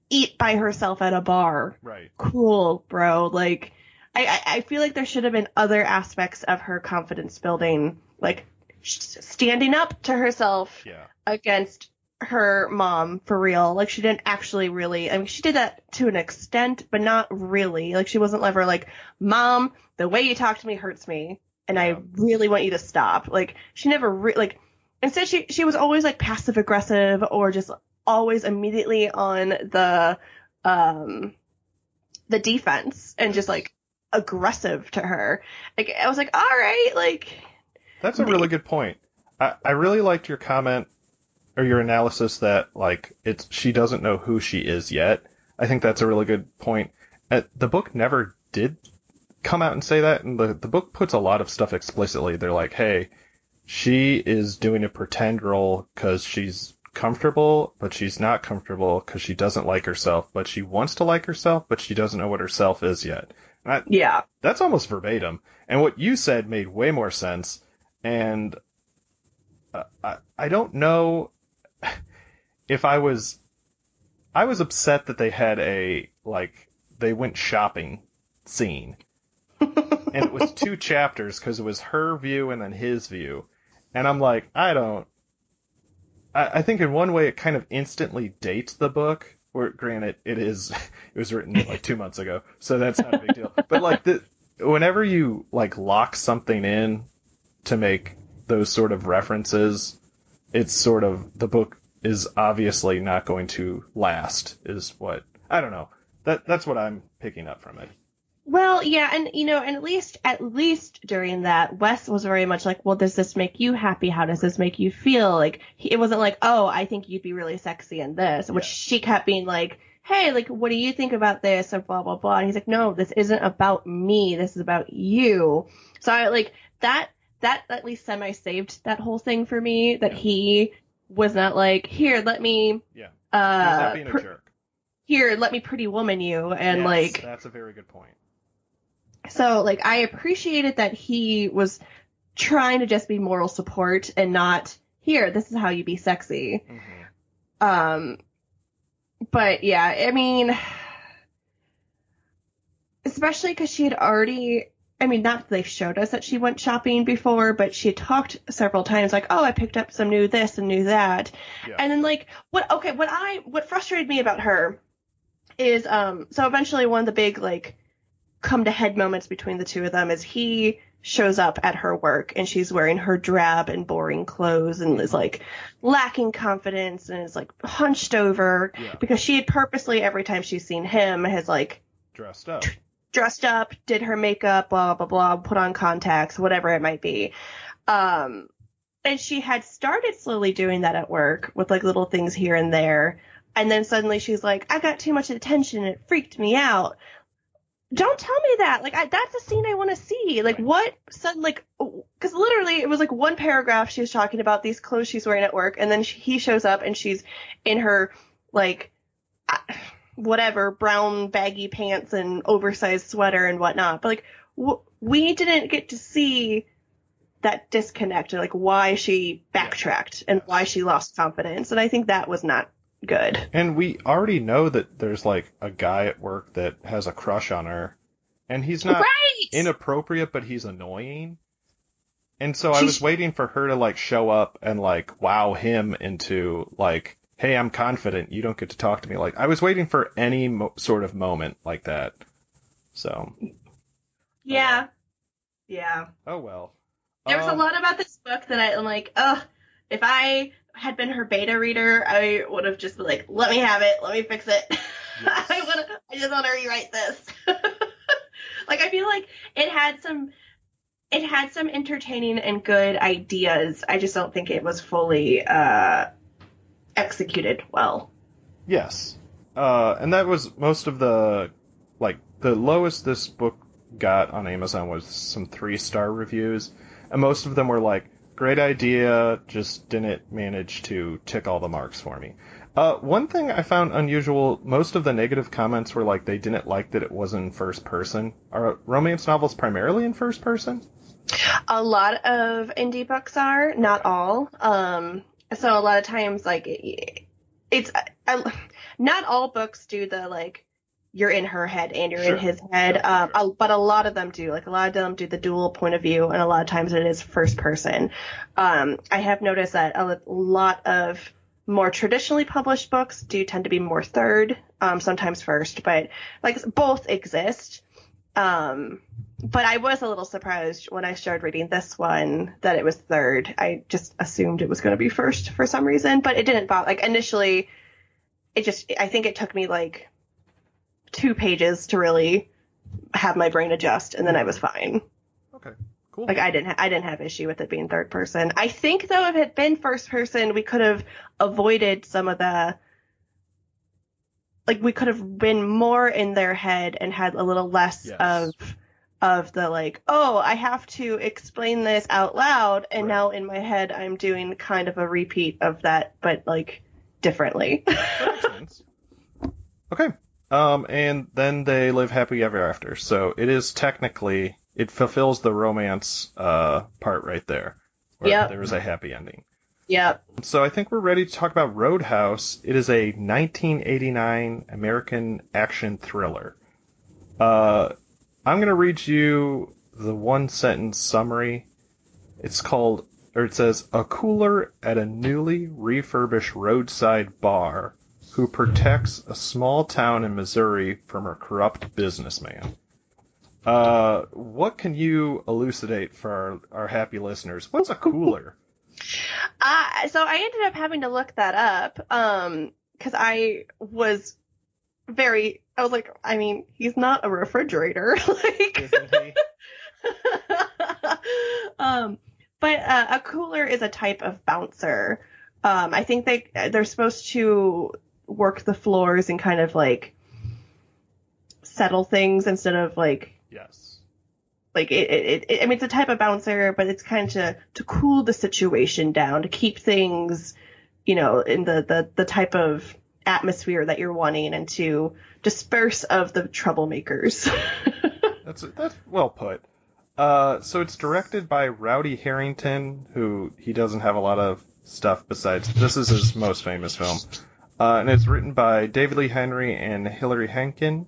eat by herself at a bar. Right. Cool, bro. Like I I, I feel like there should have been other aspects of her confidence building, like standing up to herself Yeah. against her mom for real. Like she didn't actually really. I mean, she did that to an extent, but not really. Like she wasn't ever like, "Mom, the way you talk to me hurts me, and. I really want you to stop." Like she never re- like. Instead, she she was always like passive aggressive or just always immediately on the um the defense and just like aggressive to her. Like I was like, all right, like That's a really good point. I, I really liked your comment or your analysis that like it's she doesn't know who she is yet. I think that's a really good point. Uh, the book never did come out and say that, and the the book puts a lot of stuff explicitly. They're like, hey, she is doing a pretend role because she's comfortable, but she's not comfortable because she doesn't like herself, but she wants to like herself, but she doesn't know what herself is yet. I, yeah, that's almost verbatim. And what you said made way more sense. And uh, I, I don't know if I was, I was upset that they had a, like, they went shopping scene. and it was two chapters because it was her view and then his view. And I'm like, I don't, I, I think in one way it kind of instantly dates the book. Where granted, it is, it was written like two months ago, so that's not a big deal. But like the, whenever you like lock something in to make those sort of references, it's sort of the book is obviously not going to last. Is what I don't know. That that's what I'm picking up from it. Well, yeah, and you know, and at least at least during that, Wes was very much like, "Well, does this make you happy? How does this make you feel?" Like he, it wasn't like, "Oh, I think you'd be really sexy in this," which Yeah. she kept being like, "Hey, like, what do you think about this?" or blah blah blah. And he's like, "No, this isn't about me. This is about you." So I like that. That at least semi saved that whole thing for me. That Yeah. he was not like, "Here, let me." Yeah. Uh, being a jerk. here, let me pretty woman you, and Yes, like, that's a very good point. so like I appreciated that he was trying to just be moral support and not here, this is how you be sexy. hmm Um but yeah, I mean especially cuz she had already I mean, not that they showed us that she went shopping before, but she had talked several times like, "Oh, I picked up some new this and new that." Yeah. And then like what okay, what I what frustrated me about her is um so eventually one of the big like come to head moments between the two of them is he shows up at her work and she's wearing her drab and boring clothes and is like lacking confidence and is like hunched over Yeah. because she had purposely every time she's seen him has like Dressed up. Dressed up, did her makeup, blah blah blah, put on contacts, whatever it might be. Um and she had started slowly doing that at work with like little things here and there. And then suddenly she's like, I got too much attention it freaked me out. Don't tell me that. Like, I, that's a scene I want to see. Like, what sudden, like, because literally it was like one paragraph she was talking about these clothes she's wearing at work, and then she, he shows up and she's in her, like, uh, whatever, brown baggy pants and oversized sweater and whatnot. But, like, w- we didn't get to see that disconnect, like why she backtracked and why she lost confidence. And I think that was not good. And we already know that there's like a guy at work that has a crush on her, and he's not right. inappropriate, but he's annoying. And so I was waiting for her to like show up and like wow him into like, hey, I'm confident. You don't get to talk to me. Like I was waiting for any mo- sort of moment like that. So, yeah. Yeah. oh well. There was a Um, lot about this book that I, I'm like, oh, if I had been her beta reader, I would have just been like, let me have it, let me fix it. Yes. I want to, I just want to rewrite this. like, I feel like it had some, it had some entertaining and good ideas. I just don't think it was fully, uh, executed well. Yes. Uh, and that was most of the, like, the lowest this book got on Amazon was some three star reviews. And most of them were like, great idea, just didn't manage to tick all the marks for me. Uh, one thing I found unusual, most of the negative comments were like they didn't like that it wasn't in first person. Are romance novels primarily in first person? A lot of indie books are, not all. Um, so a lot of times, like, it- it's I, not all books do the like you're in her head and you're Sure. in his head, Sure, um, sure. but a lot of them do. Like a lot of them do the dual point of view, and a lot of times it is first person. Um, I have noticed that a lot of more traditionally published books do tend to be more third, um, sometimes first, but like both exist. Um, but I was a little surprised when I started reading this one that it was third. I just assumed it was going to be first for some reason, but it didn't bother. Like initially, it just I think it took me like two pages to really have my brain adjust, and then I was fine. Okay, cool. Like I didn't ha- I didn't have issue with it being third person. I think though if it had been first person, we could have avoided some of the like we could have been more in their head and had a little less Yes. of of the like, oh, I have to explain this out loud and Right. now in my head I'm doing kind of a repeat of that but like differently. That makes sense. Okay. Um, and then they live happy ever after. So it is technically it fulfills the romance uh part right there. Yeah. There is a happy ending. yep. So I think we're ready to talk about Roadhouse. It is a 1989 American action thriller. Uh, I'm gonna read you the one sentence summary. It's called, or it says, a cooler at a newly refurbished roadside bar who protects a small town in Missouri from a corrupt businessman. Uh, what can you elucidate for our, our happy listeners? What's a cooler? Uh, so I ended up having to look that up um cuz I was very I was like I mean he's not a refrigerator like um, but uh, a cooler is a type of bouncer. Um, I think they they're supposed to work the floors and kind of like settle things instead of like Yes. like it, it, it I mean it's a type of bouncer, but it's kind of to to cool the situation down to keep things you know in the the the type of atmosphere that you're wanting and to disperse of the troublemakers. That's that's well put. Uh, so it's directed by Rowdy Herrington, who he doesn't have a lot of stuff besides this is his most famous film, uh, and it's written by David Lee Henry and Hilary Henkin,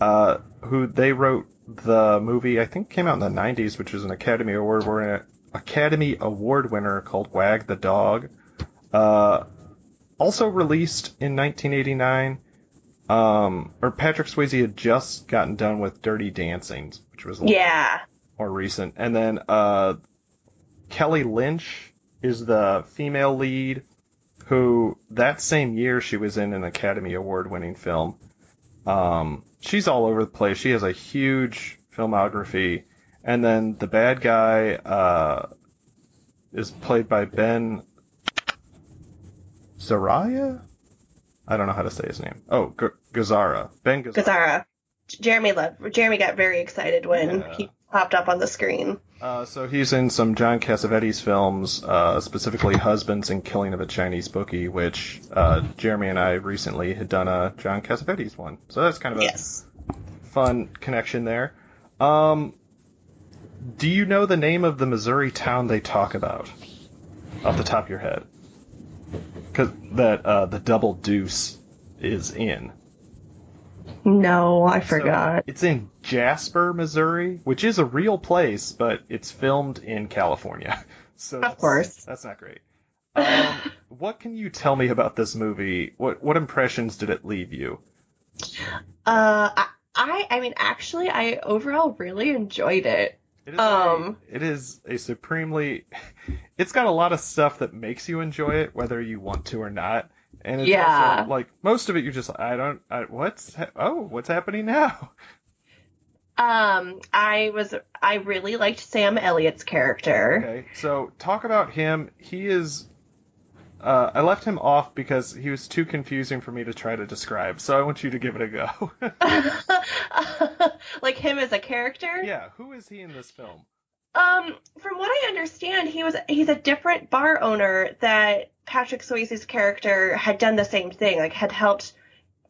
uh, who they wrote the movie I think came out in the '90s, which was an Academy Award winner, Academy Award winner called Wag the Dog. Also released in 1989. Um, or Patrick Swayze had just gotten done with Dirty Dancing, which was a yeah. more recent. And then uh, Kelly Lynch is the female lead, who that same year she was in an Academy Award winning film. Um, she's all over the place. She has a huge filmography. And then the bad guy, uh, is played by Ben Zaraya. I don't know how to say his name. Oh, G- Gazzara. Ben Gazzara. Gazzara. Jeremy loved. Jeremy got very excited when Yeah. he popped up on the screen. Uh, so he's in some John Cassavetes films, uh, specifically Husbands and Killing of a Chinese Bookie, which uh, Jeremy and I recently had done a John Cassavetes one. So that's kind of a Yes. fun connection there. Um, do you know the name of the Missouri town they talk about off the top of your head? Because that uh, the Double Deuce is in. No, I So forgot. it's in Jasper, Missouri, which is a real place, but it's filmed in California. So Of course. that's not great. Um, what can you tell me about this movie? What what impressions did it leave you? Uh, I, I mean, actually, I overall really enjoyed it. It is Um, a, it is a supremely. It's got a lot of stuff that makes you enjoy it, whether you want to or not. And it's Yeah. also, like most of it, you're just I don't. I, what's oh what's happening now? Um, I was, I really liked Sam Elliott's character. Okay, so talk about him. He is. Uh, I left him off because he was too confusing for me to try to describe. So I want you to give it a go. like him as a character. yeah, who is he in this film? Um, from what I understand, he was he's a different bar owner that Patrick Swayze's character had done the same thing, like had helped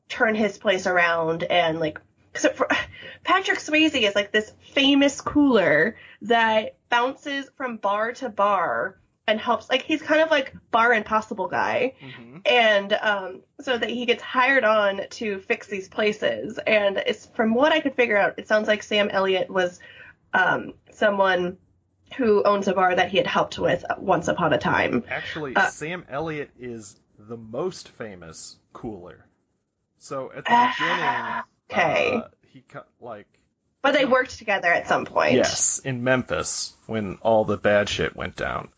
turn his place around and like because Patrick Swayze is like this famous cooler that bounces from bar to bar and helps like he's kind of like bar impossible guy hmm and um, so that he gets hired on to fix these places. And it's from what I could figure out, it sounds like Sam Elliott was um, someone who owns a bar that he had helped with once upon a time. Actually, Uh, Sam Elliott is the most famous cooler. So at the Ah, beginning, okay. uh, he cut like But they worked together at some point. Yes, in Memphis when all the bad shit went down.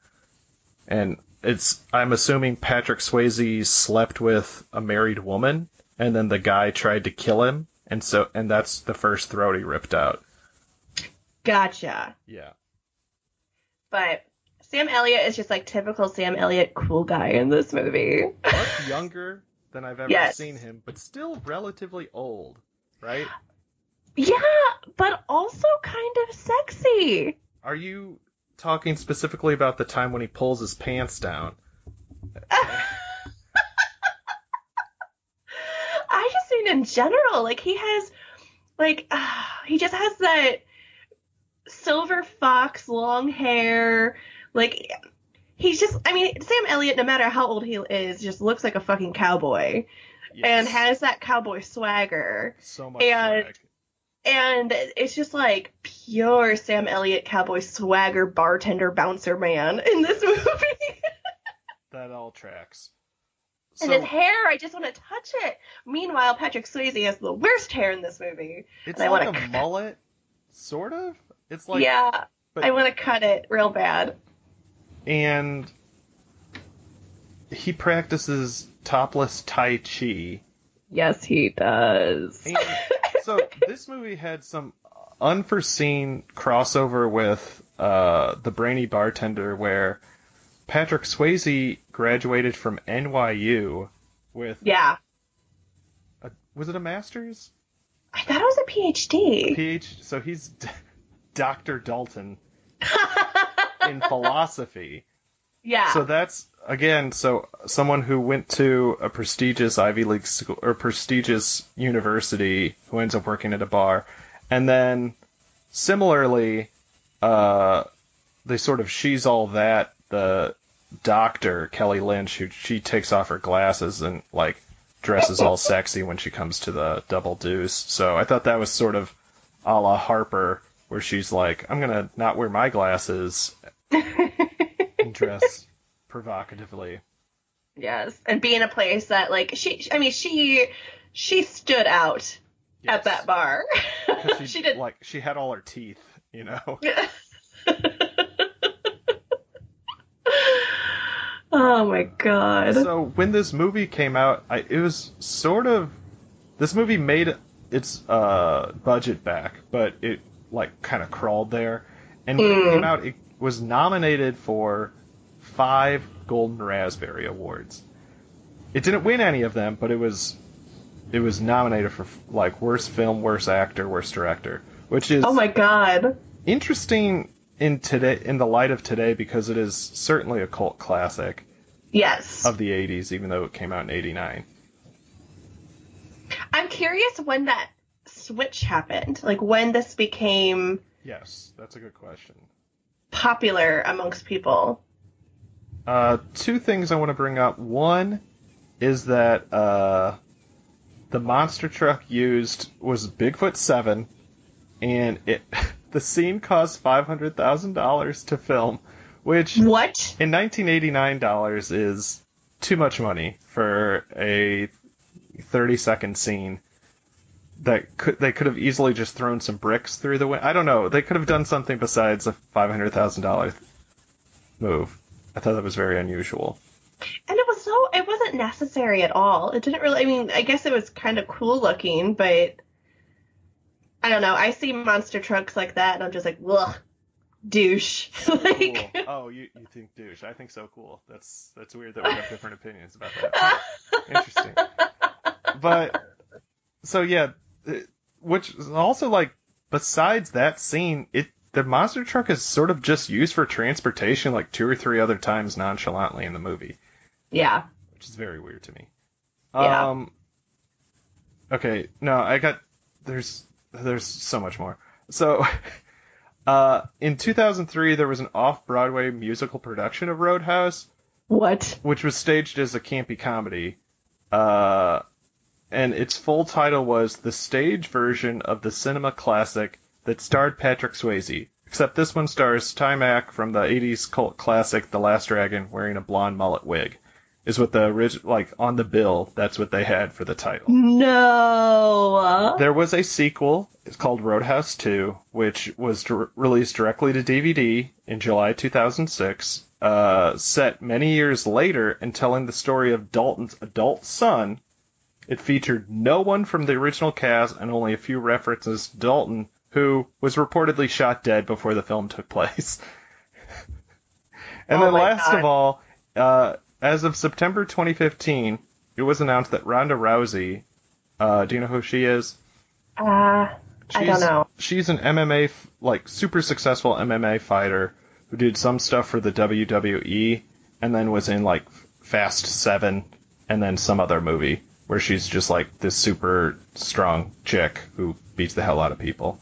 And it's I'm assuming Patrick Swayze slept with a married woman and then the guy tried to kill him and so and that's the first throat he ripped out. Gotcha. Yeah. But Sam Elliott is just like typical Sam Elliott cool guy in this movie. Much younger than I've ever Yes. seen him, but still relatively old, right? yeah, but also kind of sexy. Are you talking specifically about the time when he pulls his pants down? I just mean in general, like he has, like uh, he just has that silver fox long hair. Like he's just, I mean, Sam Elliott, no matter how old he is, just looks like a fucking cowboy and has that cowboy swagger. so much and- swag. And it's just like pure Sam Elliott cowboy swagger bartender bouncer man in this movie. That all tracks. and his hair, I just want to touch it. Meanwhile, Patrick Swayze has the worst hair in this movie. It's I like wanna a mullet, sort of. It's like yeah, but- I want to cut it real bad. and he practices topless tai chi. Yes, he does. And so this movie had some unforeseen crossover with uh, the Brainy Bartender, where Patrick Swayze graduated from NYU with yeah, a, was it a master's? I thought it was a PhD. PhD. So he's D- Dr. Dalton in philosophy. Yeah, So that's again, so someone who went to a prestigious Ivy League school or prestigious university who ends up working at a bar, and then similarly, uh, they sort of she's all that the doctor Kelly Lynch who she takes off her glasses and like dresses all sexy when she comes to the double deuce. So I thought that was sort of a la Harper where she's like, I'm gonna not wear my glasses dress provocatively. yes, and be in a place that like she, I mean, she, she stood out at that bar. she, she did. like she had all her teeth, you know. oh my god. So when this movie came out, I, it was sort of this movie made its uh, budget back, but it like kind of crawled there. And when it Mm. came out, it was nominated for five Golden Raspberry Awards. It didn't win any of them, but it was it was nominated for like worst film, worst actor, worst director, which is Oh my god. interesting in today in the light of today because it is certainly a cult classic Yes. of the 80s even though it came out in 89. I'm curious when that switch happened. Like when this became Yes, that's a good question. popular amongst people. Uh, two things I want to bring up. One is that uh, the monster truck used was Bigfoot Seven, and it the scene cost five hundred thousand dollars to film, which What? in 1989 dollars is too much money for a 30 second scene that could they could have easily just thrown some bricks through the window. I don't know. They could have done something besides a $500,000 move. I thought that was very unusual. And it was so it wasn't necessary at all. It didn't really I mean, I guess it was kind of cool looking, but I don't know. I see monster trucks like that and I'm just like, ugh, douche. like Cool. Oh, you, you think douche? I think so cool. That's that's weird that we have different opinions about that. Interesting. But so yeah, it- which is also like besides that scene, it the monster truck is sort of just used for transportation like two or three other times nonchalantly in the movie, yeah. which is very weird to me. Yeah. Um Okay, no, I got there's there's so much more. So uh in 2003 there was an off-Broadway musical production of Roadhouse What? which was staged as a campy comedy. Uh, and its full title was the stage version of the cinema classic that starred Patrick Swayze. Except this one stars Taimak from the 80s cult classic The Last Dragon wearing a blonde mullet wig. Is what the original, like, on the bill, that's what they had for the title. No. There was a sequel. It's called Roadhouse 2, which was dir- released directly to DVD in July 2006. Uh, set many years later and telling the story of Dalton's adult son. It featured no one from the original cast and only a few references to Dalton, who was reportedly shot dead before the film took place. and Oh then last God. of all, uh, as of September 2015, it was announced that Ronda Rousey, uh, do you know who she is? Uh, I don't know. She's an MMA, like super successful MMA fighter who did some stuff for the WWE and then was in like Fast Seven and then some other movie where she's just like this super strong chick who beats the hell out of people.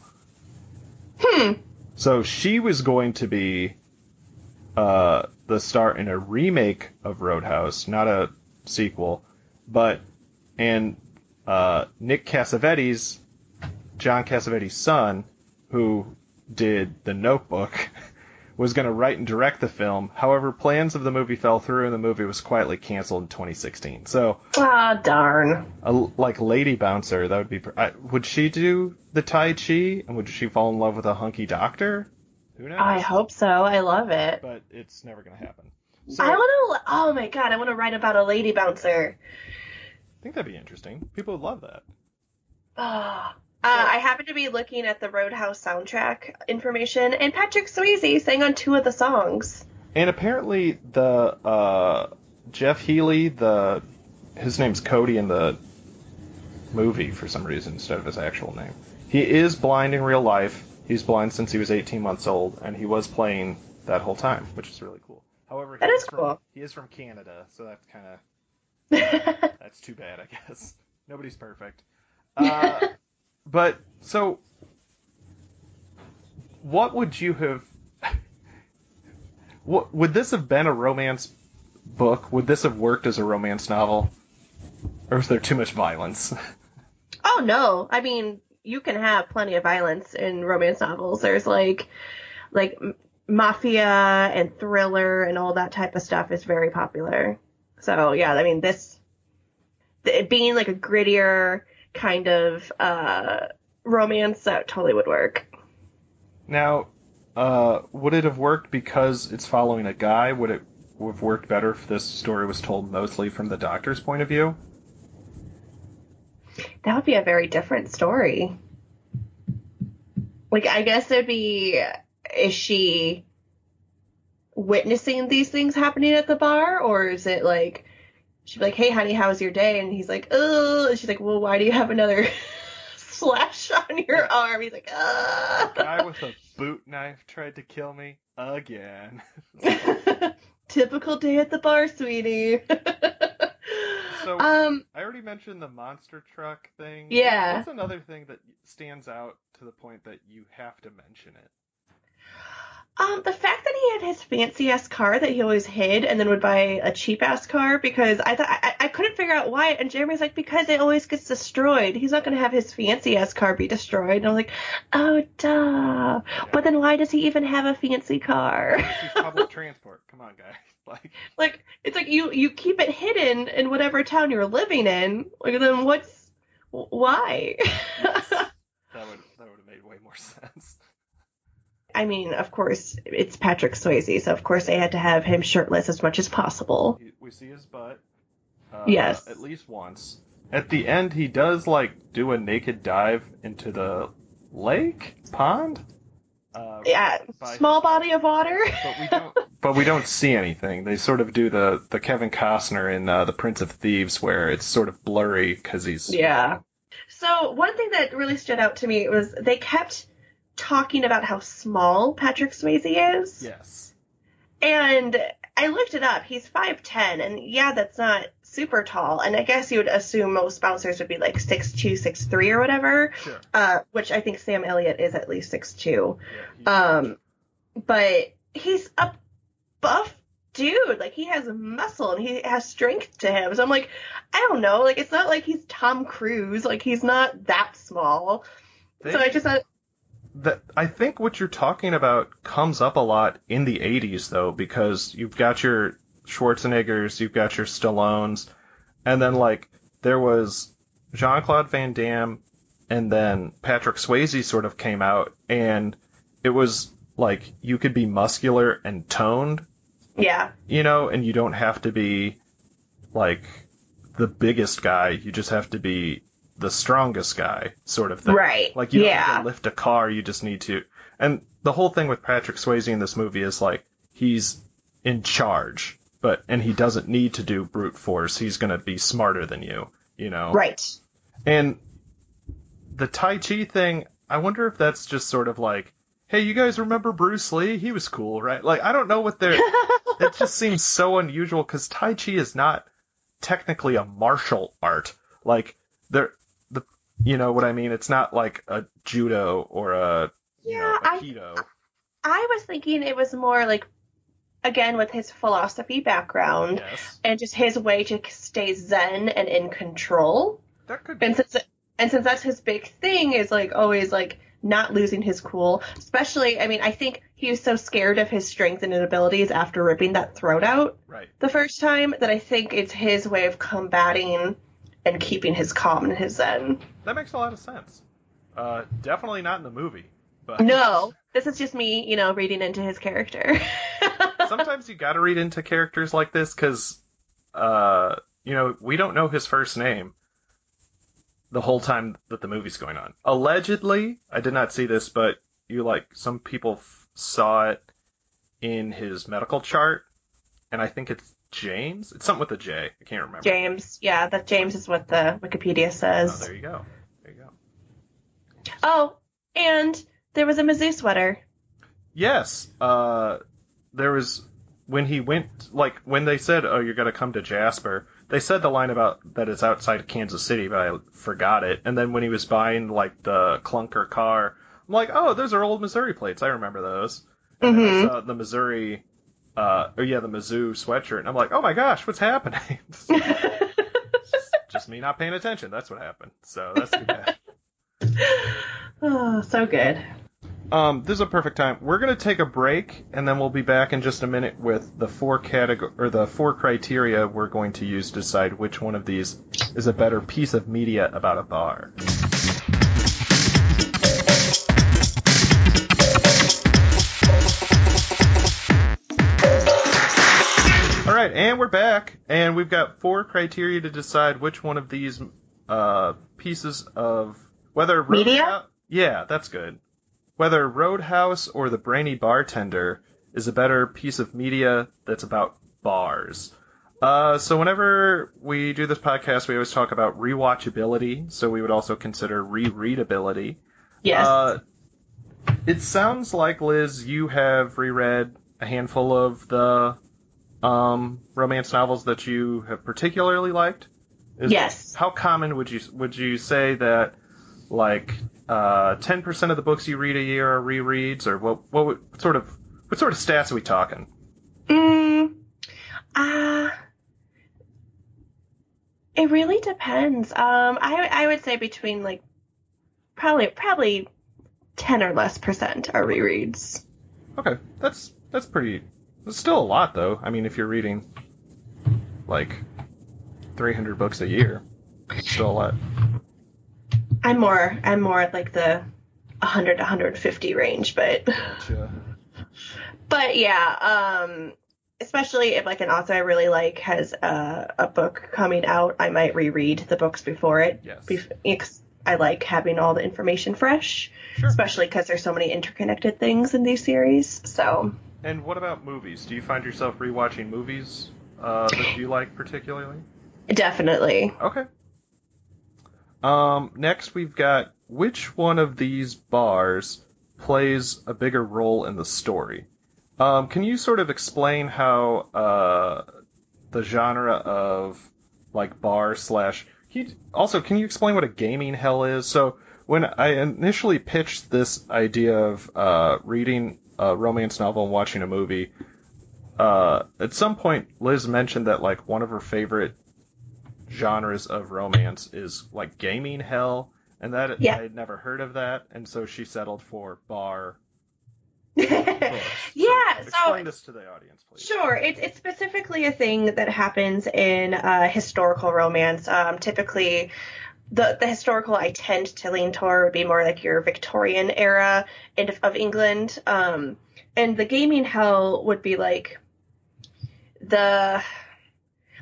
Hmm. So she was going to be uh, the star in a remake of Roadhouse, not a sequel, but and uh, Nick Cassavetes, John Cassavetes' son, who did The Notebook, was going to write and direct the film. However, plans of the movie fell through, and the movie was quietly canceled in 2016. So, Ah, darn. a, like Lady Bouncer, that would be. I, would she do the Tai Chi, and would she fall in love with a hunky doctor? Who knows? I hope so. I love it. but it's never going to happen. So, I want to. Oh my god! I want to write about a lady bouncer. I think that'd be interesting. People would love that. Ah. Uh, I happen to be looking at the Roadhouse soundtrack information, and Patrick Swayze sang on two of the songs. And apparently, the uh, Jeff Healey, the his name's Cody in the movie for some reason instead of his actual name. He is blind in real life. He's blind since he was 18 months old, and he was playing that whole time, which is really cool. However, That is from, cool. He is from Canada, so that's kind of that's too bad, I guess. Nobody's perfect. Uh, but so, what would you have? What would this have been a romance book? Would this have worked as a romance novel, or is there too much violence? oh no! I mean, you can have plenty of violence in romance novels. There's like, like mafia and thriller and all that type of stuff is very popular. So yeah, I mean this, being like a grittier kind of uh, romance that totally would work. Now, uh, would it have worked because it's following a guy? Would it have worked better if this story was told mostly from the doctor's point of view? That would be a very different story. Like, I guess it'd be, is she witnessing these things happening at the bar, or is it like she'd be like, "Hey, honey, how was your day?" And he's like, "Oh," and she's like, "Well, why do you have another slash on your arm?" He's like, "Ah." Guy with a boot knife tried to kill me again. Typical day at the bar, sweetie. So um, I already mentioned the monster truck thing. Yeah. that's another thing that stands out to the point that you have to mention it? Um, the fact that he had his fancy ass car that he always hid and then would buy a cheap ass car because I thought I, I couldn't figure out why. And Jeremy's like, because it always gets destroyed. He's not gonna have his fancy ass car be destroyed. And I'm like, oh duh. But then why does he even have a fancy car? Public transport. Come on, guys. Like, like it's like you you keep it hidden in whatever town you're living in. Like then what's why? that would that would have made way more sense. I mean, of course, it's Patrick Swayze, so of course they had to have him shirtless as much as possible. We see his butt. Uh, Yes. At least once. At the end, he does like do a naked dive into the lake pond. Uh, Yeah, small body of water. but we don't. But we don't see anything. They sort of do the the Kevin Costner in uh, the Prince of Thieves, where it's sort of blurry because he's Yeah. So one thing that really stood out to me was they kept talking about how small Patrick Swayze is. yes, And I looked it up. He's 5'10, and yeah, that's not super tall. And I guess you would assume most bouncers would be like 6'2, 6'3 or whatever, sure. uh, which I think Sam Elliott is at least 6'2. Yeah, Um, but he's a buff dude. Like he has muscle and he has strength to him. So I'm like, I don't know. Like it's not like he's Tom Cruise. Like he's not that small. they- so I just thought, that I think what you're talking about comes up a lot in the 80s though because you've got your Schwarzeneggers, you've got your Stallones, and then like there was Jean-Claude Van Damme and then Patrick Swayze sort of came out and it was like you could be muscular and toned, yeah, you know, and you don't have to be like the biggest guy, you just have to be the strongest guy sort of thing. right. Like you don't need yeah, to lift a car, you just need to. And the whole thing with Patrick Swayze in this movie is like he's in charge, but and he doesn't need to do brute force. He's gonna be smarter than you, you know. right. And the Tai Chi thing, I wonder if that's just sort of like, hey, you guys remember Bruce Lee? He was cool, right? Like I don't know what they're. it just seems so unusual because Tai Chi is not technically a martial art. Like they're the you know what I mean? It's not like a judo or a you know, Yeah, I- I was thinking it was more like, again, with his philosophy background yes, and just his way to stay zen and in control. that could be. And since and since that's his big thing is like always like not losing his cool. Especially, I mean, I think he was so scared of his strength and abilities after ripping that throat out right. the first time that I think it's his way of combating and keeping his calm and his zen. That makes a lot of sense. Uh, definitely not in the movie, but No, this is just me, you know, reading into his character. sometimes you got to read into characters like this because, uh, you know, we don't know his first name the whole time that the movie's going on. Allegedly, I did not see this, but you like some people f- saw it in his medical chart, and I think it's James. It's something with a J. I can't remember. James, yeah, that James is what the Wikipedia Oh, says. there you go. There you go. Oh, and there was a Mizzou sweater. Yes. Uh, there was when he went like when they said, "Oh, you're gonna come to Jasper." They said the line about that it's outside of Kansas City, but I forgot it. And then when he was buying like the clunker car, I'm like, "Oh, those are old Missouri plates. I remember those." And then I Mhm. saw the Missouri, uh, or yeah, the Mizzou sweatshirt, and I'm like, "Oh my gosh, what's happening?" Just me not paying attention. That's what happened. So that's too bad. oh, so good. Um, this is a perfect time. We're gonna take a break, and then we'll be back in just a minute with the four category or the four criteria we're going to use to decide which one of these is a better piece of media about a bar. We've got four criteria to decide which one of these uh, pieces of whether Media? Roadhouse- yeah, that's good. Whether Roadhouse or The Brainy Bartender is a better piece of media that's about bars. Uh, so whenever we do this podcast, we always talk about rewatchability. So we would also consider rereadability. Yes. Uh, it sounds like Liz, you have reread a handful of the um, romance novels that you have particularly liked. Is- yes. How common would you would you say that like uh, ten percent of the books you read a year are rereads, or what what, would- what sort of what sort of stats are we talking? Mm, uh, it really depends. Um, I I would say between like probably probably ten or less percent are rereads. Okay, that's that's pretty. That's still a lot though. I mean, if you're reading like three hundred books a year, it's still a lot. I'm more I'm more at like the 100 to 150 range, but Gotcha. but yeah, um, especially if like an author I really like has a, a book coming out, I might reread the books before it. Yes. Bef- because I like having all the information fresh, Sure. especially because there's so many interconnected things in these series. So And what about movies? Do you find yourself rewatching movies uh, that you like particularly? definitely. Okay. Um, next we've got which one of these bars plays a bigger role in the story? Um, can you sort of explain how uh, the genre of like bar slash? You, also, can you explain what a gaming hell is? So when I initially pitched this idea of uh, reading a romance novel and watching a movie, uh, at some point Liz mentioned that like one of her favorite genres of romance is like gaming hell, and that Yeah. I had never heard of that, and so she settled for bar. yeah. So, explain this to the audience, please. Sure, it's it's specifically a thing that happens in uh, historical romance. Um, typically, the the historical I tend to lean toward would be more like your Victorian era in, of England, um, and the gaming hell would be like the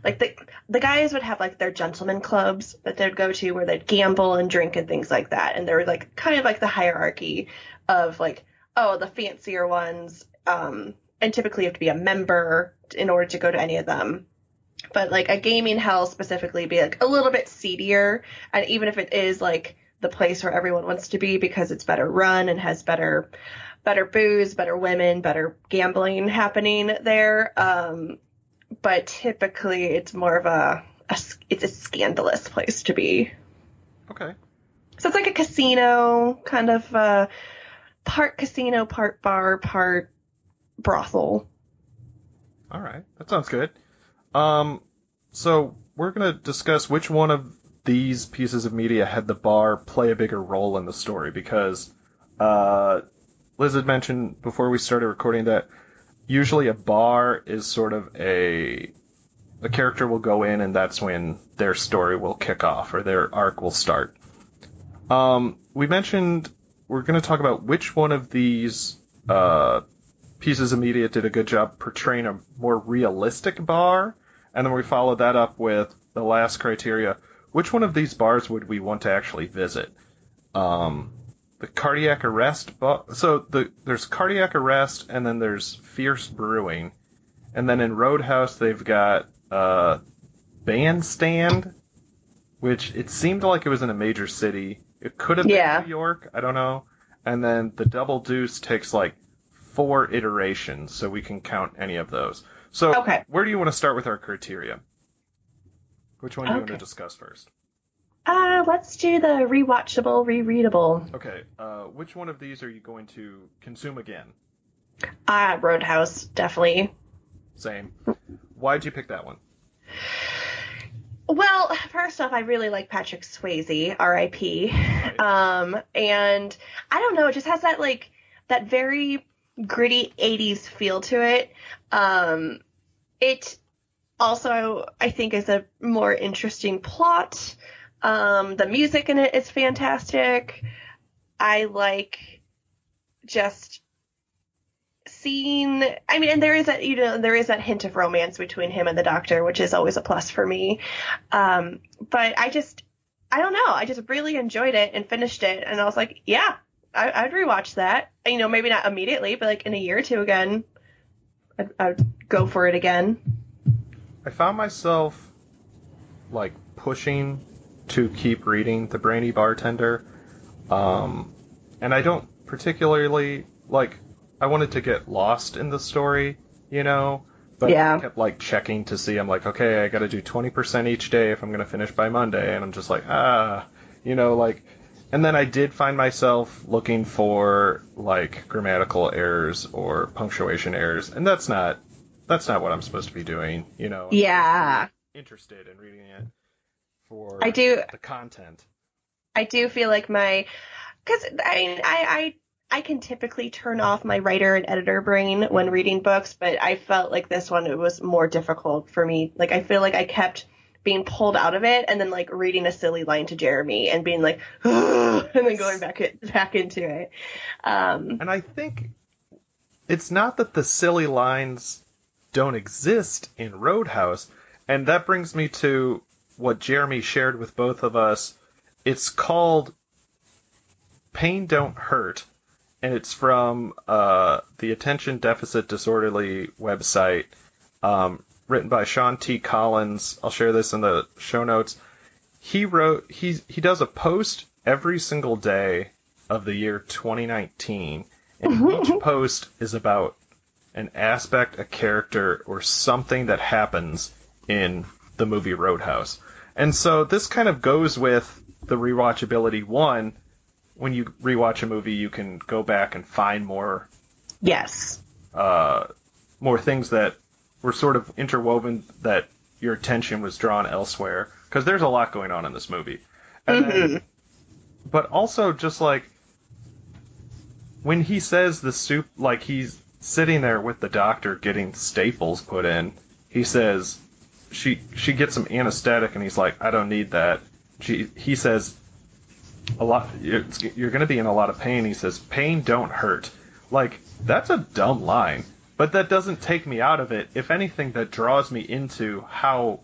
like the the guys would have like their gentlemen clubs that they'd go to where they'd gamble and drink and things like that, and there was like kind of like the hierarchy of like oh the fancier ones um and typically you have to be a member in order to go to any of them but like a gaming hell specifically be like a little bit seedier and even if it is like the place where everyone wants to be because it's better run and has better better booze better women better gambling happening there um but typically it's more of a, it's a scandalous place to be Okay. so it's like a casino kind of uh part casino part bar part brothel All right, that sounds good. Um, so we're gonna discuss which one of these pieces of media had the bar play a bigger role in the story because uh, Liz had mentioned before we started recording that usually a bar is sort of a a character will go in and that's when their story will kick off or their arc will start. Um, we mentioned we're going to talk about which one of these uh, pieces of media did a good job portraying a more realistic bar, and then we follow that up with the last criteria: which one of these bars would we want to actually visit? Um, the cardiac arrest bar. So the there's cardiac arrest, and then there's fierce brewing, and then in Roadhouse they've got uh, bandstand, which it seemed like it was in a major city. It could have been Yeah. New York. I don't know. And then the double deuce takes like four iterations, so we can count any of those. So, Okay. where do you want to start with our criteria? Which one do you want to discuss first? uh let's do the rewatchable rereadable Okay, uh, which one of these are you going to consume again? uh roadhouse definitely Same. Why'd you pick that one? Well, first off, I really like Patrick Swayze, R.I.P. Um, and I don't know, it just has that like that very gritty '80s feel to it. Um, it also, I think, is a more interesting plot. Um, the music in it is fantastic. I like just seeing i mean and there is that you know there is that hint of romance between him and the doctor which is always a plus for me. Um but i just i don't know. I just really enjoyed it and finished it. And i was like yeah I, i'd rewatch that. You know maybe not immediately but like in a year or two again I'd, I'd go for it again. I found myself like pushing to keep reading The Brainy Bartender. Um, and I don't particularly like I wanted to get lost in the story, you know, but Yeah. I kept like checking to see I'm like, okay, I got to do 20% each day if I'm going to finish by Monday and I'm just like, ah, you know, like and then I did find myself looking for like grammatical errors or punctuation errors, and that's not that's not what I'm supposed to be doing, you know. I'm Yeah. interested in reading it for I do the content. I do feel like my because I mean I, I I can typically turn off my writer and editor brain when reading books, but I felt like this one it was more difficult for me. Like I feel like I kept being pulled out of it and then like reading a silly line to Jeremy and being like and then going back it back into it. Um And I think it's not that the silly lines don't exist in Roadhouse, and that brings me to what Jeremy shared with both of us. It's called Pain Don't Hurt, and it's from uh, the Attention Deficit Disorderly website, um, written by Sean T. Collins. I'll share this in the show notes. He wrote he he does a post every single day of the year 2019, and each post is about an aspect, a character, or something that happens in the movie Roadhouse. And so this kind of goes with the rewatchability one. When you rewatch a movie, you can go back and find more yes. uh, more things that were sort of interwoven that your attention was drawn elsewhere because there's a lot going on in this movie. And then, mm-hmm. but also just like when he says the soup, like he's sitting there with the doctor getting staples put in. He says she she gets some anesthetic and he's like, I don't need that. She he says a lot. You're, you're going to be in a lot of pain. He says, pain don't hurt. Like that's a dumb line, but that doesn't take me out of it. If anything, that draws me into how.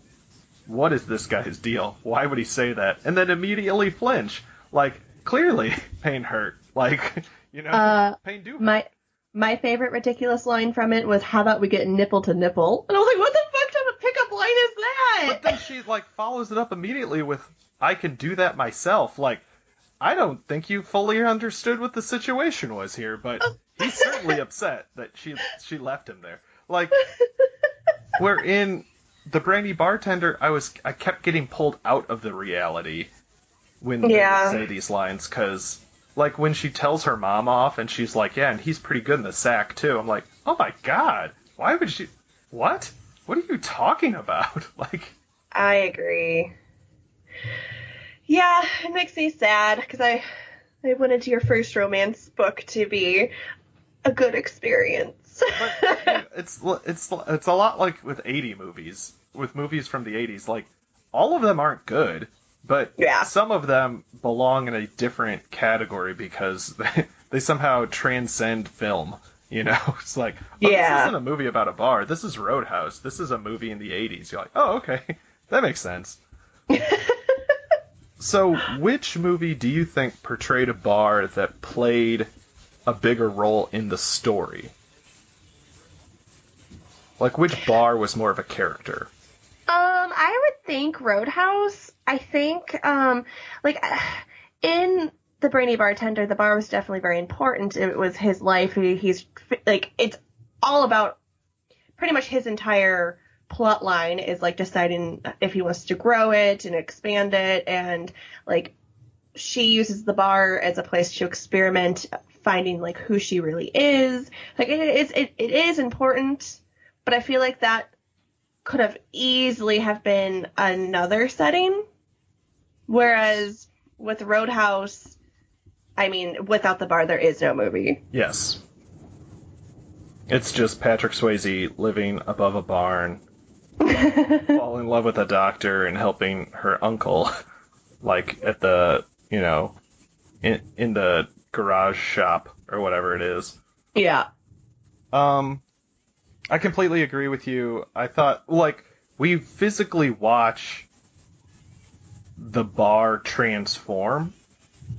What is this guy's deal? Why would he say that? And then immediately flinch. Like clearly, pain hurt. Like you know, Uh, pain do. Hurt. My my favorite ridiculous line from it was how about we get nipple to nipple? And I was like, what the fuck type of pickup line is that? But then she like follows it up immediately with, "I can do that myself." Like, I don't think you fully understood what the situation was here, but he's certainly upset that she she left him there. Like, where in the brainy bartender, I was I kept getting pulled out of the reality when they Yeah. say these lines because. Like when she tells her mom off and she's like, "Yeah, and he's pretty good in the sack too." I'm like, "Oh my god, why would she? What? What are you talking about?" Like, I agree. Yeah, it makes me sad because I I wanted your first romance book to be a good experience. but it's it's it's a lot like with 80 movies with movies from the 80s like all of them aren't good but Yeah. some of them belong in a different category because they, they somehow transcend film you know it's like oh, Yeah. this isn't a movie about a bar this is roadhouse this is a movie in the 80s you're like oh okay that makes sense so which movie do you think portrayed a bar that played a bigger role in the story like which bar was more of a character? Um, I would think Roadhouse. I think, um, like in the Brainy Bartender, the bar was definitely very important. It was his life. He, he's like, it's all about pretty much his entire plot line is like deciding if he wants to grow it and expand it, and like she uses the bar as a place to experiment, finding like who she really is. Like it is, it, it is important, but I feel like that could have easily have been another setting. Whereas with Roadhouse, I mean, without the bar, there is no movie. Yes. It's just Patrick Swayze living above a barn, fall in love with a doctor, and helping her uncle, like at the you know, in in the garage shop or whatever it is. yeah. Um, I completely agree with you. I thought like we physically watch the bar transform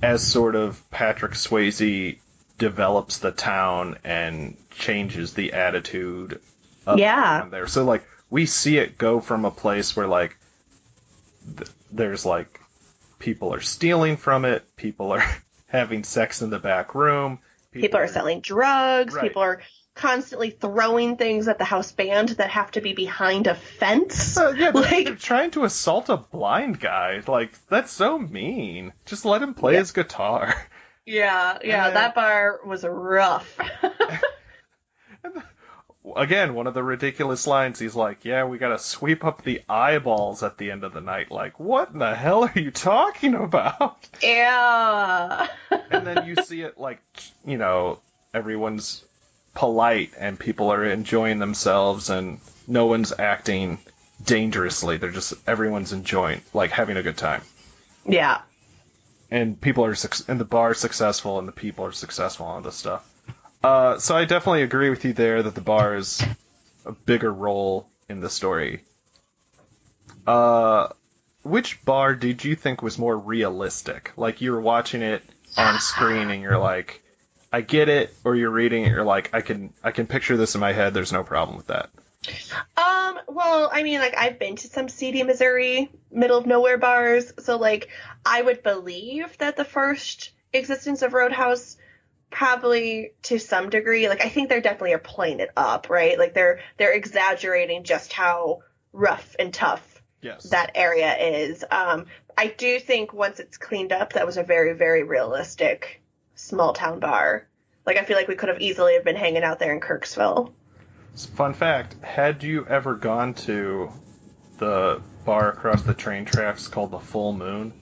as sort of Patrick Swayze develops the town and changes the attitude of Yeah. there. So like we see it go from a place where like th- there's like people are stealing from it, people are having sex in the back room, People are selling drugs. Right. People are constantly throwing things at the house band that have to be behind a fence. Uh, yeah, they're, Like- they're trying to assault a blind guy. Like that's so mean. Just let him play Yeah. his guitar. Yeah, yeah, that bar was rough. Again, one of the ridiculous lines. He's like, "Yeah, we got to sweep up the eyeballs at the end of the night." Like, what in the hell are you talking about? yeah. and then you see it like you know everyone's polite and people are enjoying themselves and no one's acting dangerously they're just everyone's enjoying like having a good time yeah. and people are suc- and the bar successful and the people are successful on this stuff uh, so i definitely agree with you there that the bar is a bigger role in the story. Uh, which bar did you think was more realistic? Like you were watching it on screen and you're like i get it or you're reading it you're like i can i can picture this in my head. There's no problem with that. Um, well, I mean, like, I've been to some seedy Missouri, middle of nowhere bars, so, like, I would believe that the first existence of Roadhouse probably to some degree, like, I think they're definitely are playing it up, right? Like, they're, they're exaggerating just how rough and tough yes that area is. Um, I do think once it's cleaned up, that was a very, very realistic small town bar. Like, I feel like we could have easily have been hanging out there in Kirksville. Fun fact: Had you ever gone to the bar across the train tracks called the Full Moon?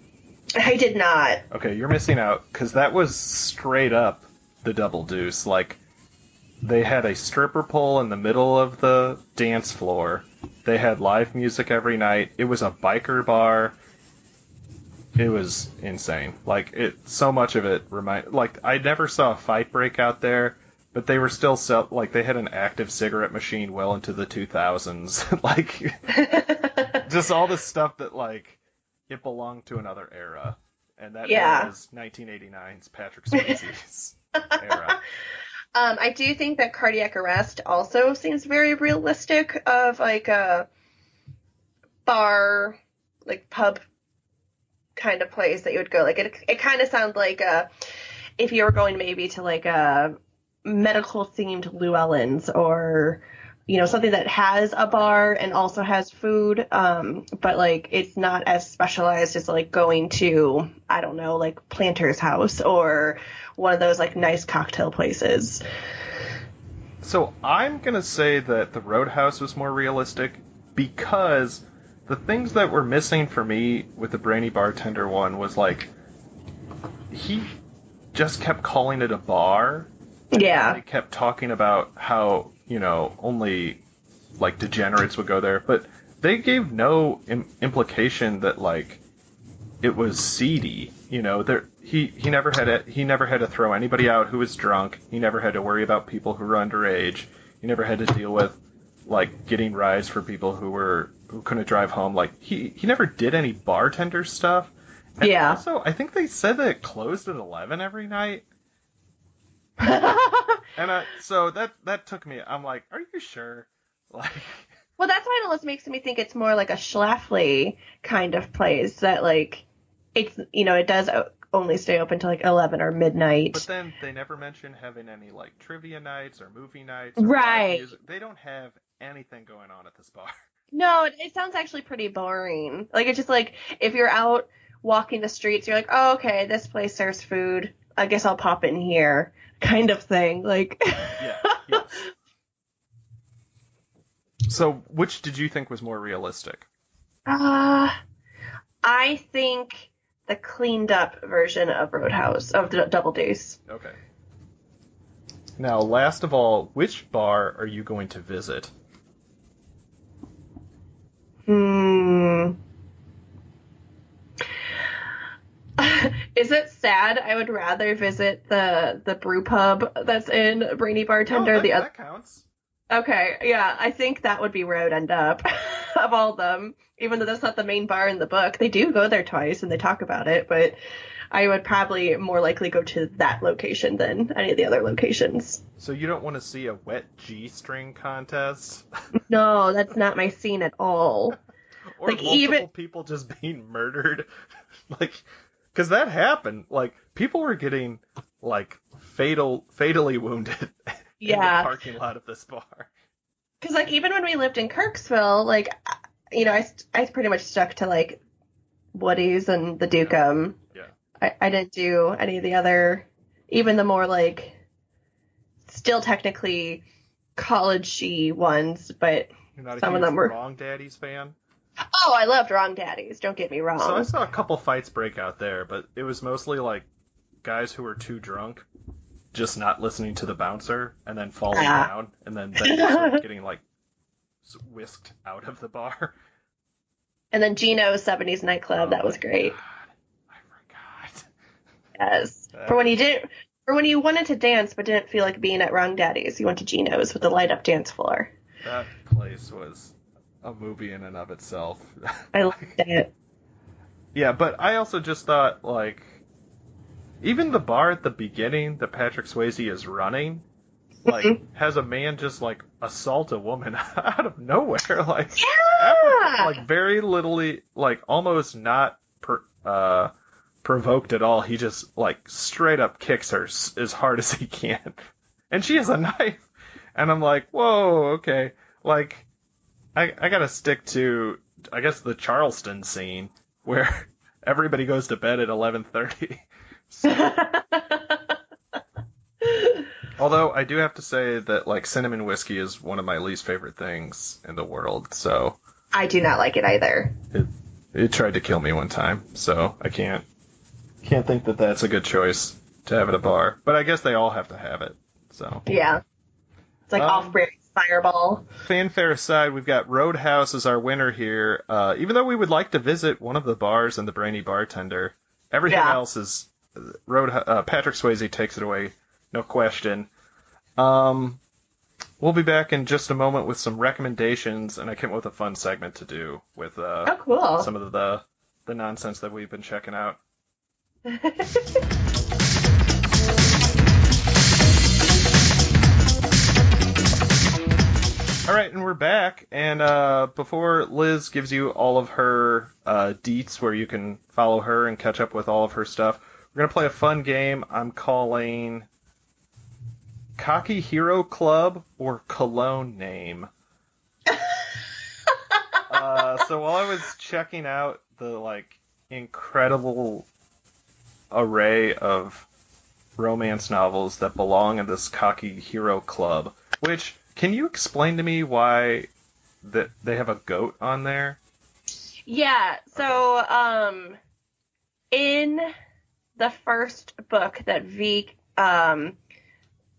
I did not. Okay, you're missing out because that was straight up the Double Deuce. Like they had a stripper pole in the middle of the dance floor. They had live music every night. It was a biker bar. It was insane. Like it, so much of it remind. Like I never saw a fight break out there, but they were still sell. Like they had an active cigarette machine well into the 2000s. like just all this stuff that like it belonged to another era, and that Yeah. era is 1989's Patrick Swayze's era. Um, I do think that cardiac arrest also seems very realistic of like a bar, like pub kind of place that you would go. Like it, it kind of sounds like a, if you were going maybe to like a medical themed Llywelyn's or you know something that has a bar and also has food, um, but like it's not as specialized as like going to I don't know like Planter's House or one of those like nice cocktail places. So I'm gonna say that the Roadhouse was more realistic because the things that were missing for me with the Brainy Bartender one was like he just kept calling it a bar. Yeah. They kept talking about how you know only like degenerates would go there, but they gave no Im- implication that like it was seedy. You know, there he he never had a, he never had to throw anybody out who was drunk. He never had to worry about people who were underage. He never had to deal with like getting rides for people who were who couldn't drive home. Like he he never did any bartender stuff. And Yeah. Also, I think they said that it closed at eleven every night. And uh, so that that took me. I'm like, are you sure? Like, Well, that's why it almost makes me think it's more like a Schlafly kind of place that like it's you know it does only stay open till like eleven or midnight. but then they never mention having any like trivia nights or movie nights. Or Right. They don't have anything going on at this bar. no, it, it sounds actually pretty boring. Like it's just like if you're out walking the streets, you're like, oh okay, this place serves food. I guess I'll pop in here, kind of thing. Like, Yeah. yes. So, which did you think was more realistic? uh, I think the cleaned up version of Roadhouse of the Double Deuce. Okay. Now, last of all, which bar are you going to visit? Hmm. Is it sad? I would rather visit the the brew pub that's in Brainy Bartender. No, that, the oth- that counts. okay, yeah, I think that would be where I would end up of all of them. Even though that's not the main bar in the book, they do go there twice and they talk about it. But I would probably more likely go to that location than any of the other locations. So you don't want to see a wet G-string contest? No, that's not my scene at all. or Like, multiple even- people just being murdered? like, because that happened. Like, people were getting, like, fatal, fatally wounded in the Yeah. parking lot of this bar. Because like even when we lived in Kirksville, like you know, I I pretty much stuck to like Woody's and the Dukum. Yeah. I, I didn't do any of the other, even the more like still technically college-y ones, but You're not a Some of them were- Wrong Daddies fan? Oh, I loved Wrong Daddies. Don't get me wrong. So I saw a couple fights break out there, but it was mostly like guys who were too drunk, just not listening to the bouncer, and then falling Ah. down, and then they sort of getting like whisked out of the bar. and then Gino's 70s nightclub, that Oh was great. God, I forgot. Yes. That- For when you didn't, for when you wanted to dance but didn't feel like being at Wrong Daddies, you went to Gino's with the light up dance floor. That place was a movie in and of itself. I loved it. yeah, but I also just thought like even the bar at the beginning that Patrick Swayze is running like Mhm. has a man just like assault a woman out of nowhere like Yeah. after, like very littly like almost not per, uh provoked at all he just like straight up kicks her s- as hard as he can and she has a knife and i'm like whoa okay like i i gotta stick to i guess the charleston scene where everybody goes to bed at 11.30 although i do have to say that like cinnamon whiskey is one of my least favorite things in the world so I do not like it either. it it tried to kill me one time, so I can't can't think that that's a good choice to have at a bar. But I guess they all have to have it. So Yeah. It's like Um, off-brand fireball. fanfare aside, we've got Roadhouse as our winner here. Uh, even though we would like to visit one of the bars and the brainy bartender, everything Yeah. else is Road. Uh, Patrick Swayze takes it away, no question. Um, we'll be back in just a moment with some recommendations, and I came up with a fun segment to do with uh, Oh, cool. some of the the nonsense that we've been checking out. All right, and we're back. And uh, before Liz gives you all of her uh, deets, where you can follow her and catch up with all of her stuff, we're gonna play a fun game. I'm calling Cocky Hero Club or Cologne Name. uh, so while I was checking out the like incredible array of romance novels that belong in this cocky hero club, which can you explain to me why that they have a goat on there? yeah. So, um, in the first book that Vi, um,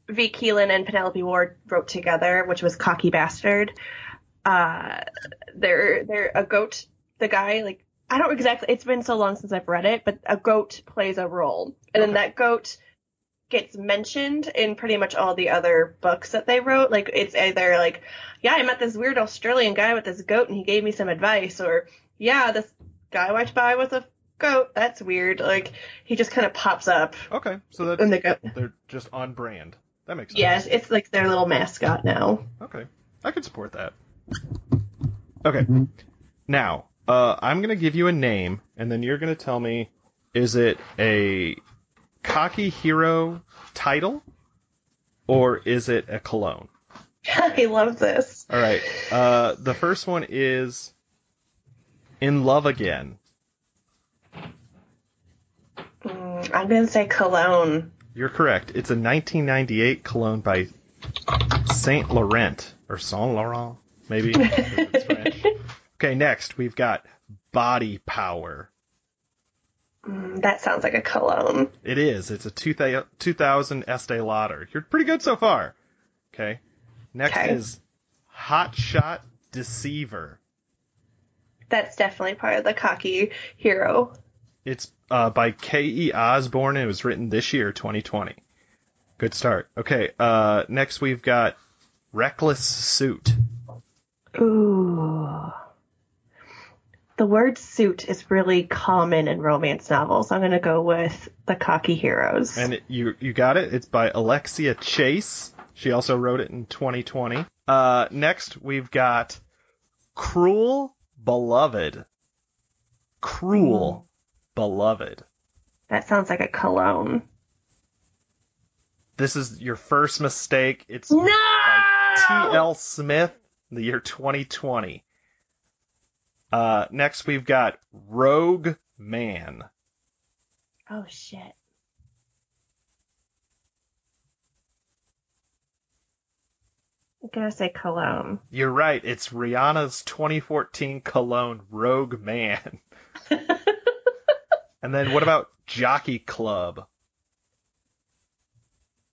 Vi Keeland and Penelope Ward wrote together, which was Cocky Bastard, uh, they're, they're a goat, the guy, like, I don't exactly, it's been so long since I've read it, but a goat plays a role. And then that goat gets mentioned in pretty much all the other books that they wrote. Like, it's either like, yeah, I met this weird Australian guy with this goat and he gave me some advice, or yeah, this guy went by with a goat. That's weird. Like, he just kind of pops up Okay, so that's in the goat. they're just on brand. That makes sense. Yes, it's like their little mascot now. Okay, I can support that. Okay, now uh, I'm gonna give you a name, and then you're gonna tell me is it a cocky hero title or is it a cologne? I love this. All right. Uh, the first one is In Love Again. Mm, I'm gonna say cologne. You're correct. It's a 1998 cologne by Saint Laurent or Saint Laurent, maybe. if it's French. Okay, next we've got Body Power. Mm, that sounds like a cologne. It is. It's a 2000 2000 Estee Lauder. You're pretty good so far. Okay. Next Okay. is Hot Shot Deceiver. That's definitely part of the cocky hero. It's uh, by K.E. Osborne and it was written this year, 2020. Good start. Okay, uh, next we've got Reckless Suit. Ooh. The word suit is really common in romance novels. I'm gonna go with the cocky heroes. And it, you you got it. It's by Alexia Chase. She also wrote it in 2020. Uh, next we've got Cruel Beloved. Cruel Beloved. that sounds like a cologne. This is your first mistake. It's No. by T.L. Smith, the year 2020. Uh, next we've got Rogue Man. Oh shit. I'm gonna say cologne. You're right. It's Rihanna's 2014 cologne Rogue Man. And then what about Jockey Club?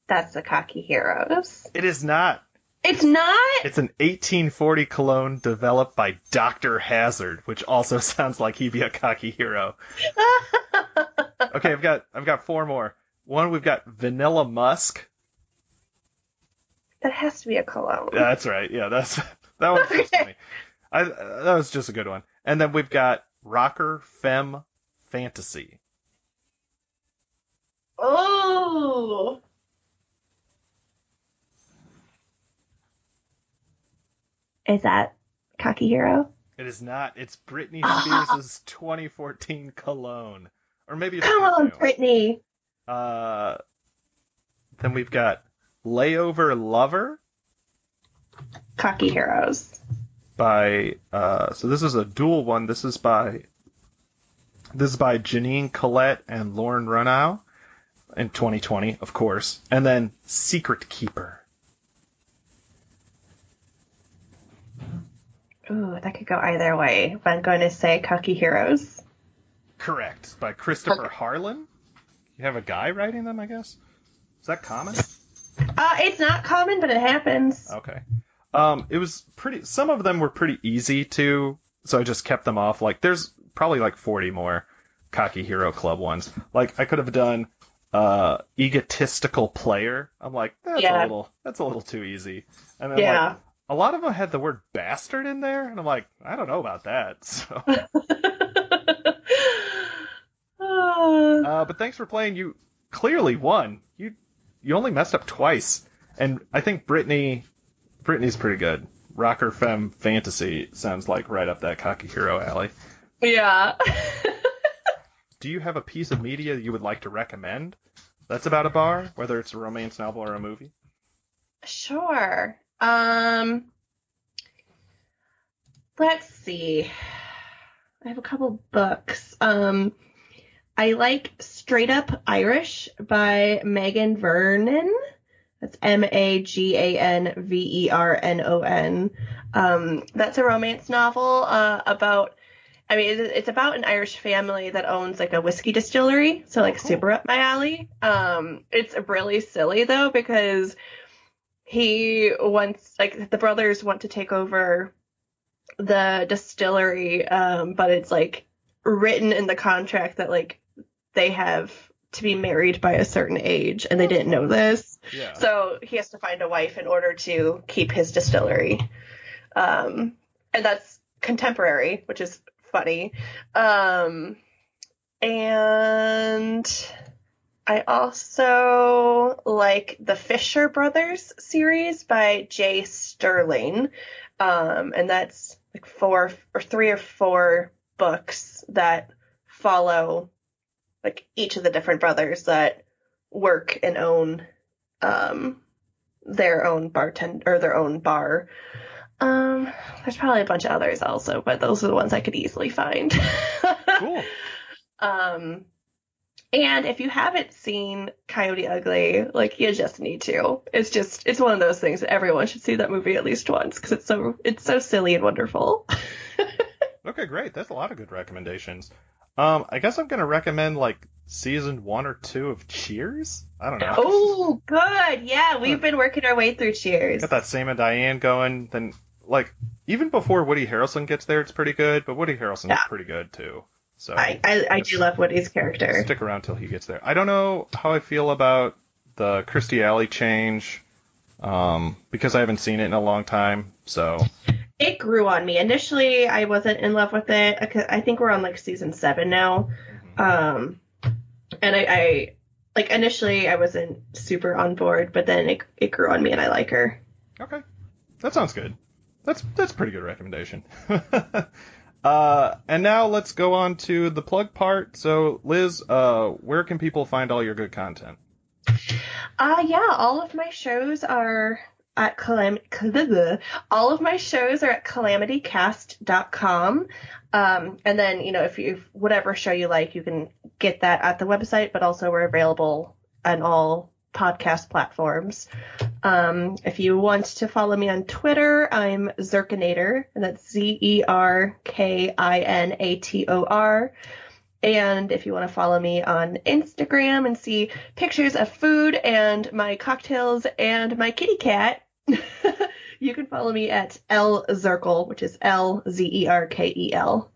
That's the cocky heroes. It is not. It's not. It's an 1840 cologne developed by Dr. Hazard, which also sounds like he'd be a cocky hero. Okay, I've got I've got four more. One we've got Vanilla Musk. that has to be a cologne. Yeah, that's right. Yeah, that's that was just Okay. funny. I that was just a good one. And then we've got Rocker Femme Fantasy. Oh. Is that cocky hero? It is not. It's Britney Ah. Spears' 2014 cologne, or maybe it's Come on. Brittany. Uh, then we've got Layover Lover Cocky heroes. by. Uh, so this is a dual one. This is by. This is by Janine Collette and Lauren Runow in 2020, of course. And then Secret Keeper. Ooh, that could go either way. But I'm going to say cocky heroes. Correct. By Christopher Harlan. You have a guy writing them, I guess. Is that common? Uh, it's not common, but it happens. Okay. Um, it was pretty. Some of them were pretty easy to, so I just kept them off. Like, there's probably like 40 more cocky hero club ones. Like, I could have done uh, egotistical player. I'm like, that's a Yeah. little, that's a little too easy. And then Yeah. like, a lot of them had the word bastard in there, and I'm like, I don't know about that. So, Uh, but thanks for playing. You clearly won. You you only messed up twice, and I think Brittany Brittany's pretty good. Rocker Femme Fantasy sounds like right up that cocky hero alley. yeah. Do you have a piece of media you would like to recommend? That's about a bar, whether it's a romance novel or a movie. Sure. Um let's see. I have a couple books. Um I like Straight Up Irish by Magan Vernon. That's M A G A N V E R N O N. Um that's a romance novel uh about I mean, it's about an Irish family that owns like a whiskey distillery, so like cool. super up my alley. Um, it's really silly though because he wants like the brothers want to take over the distillery, um, but it's like written in the contract that like they have to be married by a certain age, and they didn't know this. Yeah. So he has to find a wife in order to keep his distillery. Um, and that's contemporary, which is funny. Um, and I also like the Fisher Brothers series by J. Sterling. Um, and that's like four or three or four books that follow like each of the different brothers that work and own um their own bartender or their own bar. Um there's probably a bunch of others also, but those are the ones I could easily find. Cool. Um and if you haven't seen Coyote Ugly, like you just need to. It's just it's one of those things that everyone should see that movie at least once because it's so it's so silly and wonderful. Okay, great. That's a lot of good recommendations. Um, I guess I'm gonna recommend like season one or two of Cheers. I don't know. oh, good. Yeah, we've been working our way through Cheers. Got that Sam and Diane going. Then like even before Woody Harrelson gets there, it's pretty good. But Woody Harrelson's Yeah. pretty good too. So I, I, I do love Woody's character. stick around till he gets there. I don't know how I feel about the Kirstie Alley change, um, because I haven't seen it in a long time. So it grew on me. Initially, I wasn't in love with it. I think we're on like season seven now. Mm-hmm. Um, and I, I, like initially I wasn't super on board, but then it it grew on me and I like her. Okay, that sounds good. That's that's a pretty good recommendation. uh, and now let's go on to the plug part. So, Liz, uh, where can people find all your good content? Uh, yeah, all of my shows are at calam- all of my shows are at calamitycast.com. Um, and then, you know, if you, whatever show you like, you can get that at the website, but also we're available on all podcast platforms. Um, if you want to follow me on Twitter, I'm Zerkinator, and that's Z E R K I N A T O R. And if you want to follow me on Instagram and see pictures of food and my cocktails and my kitty cat, you can follow me at L Zerkel, which is L Z E R K E L.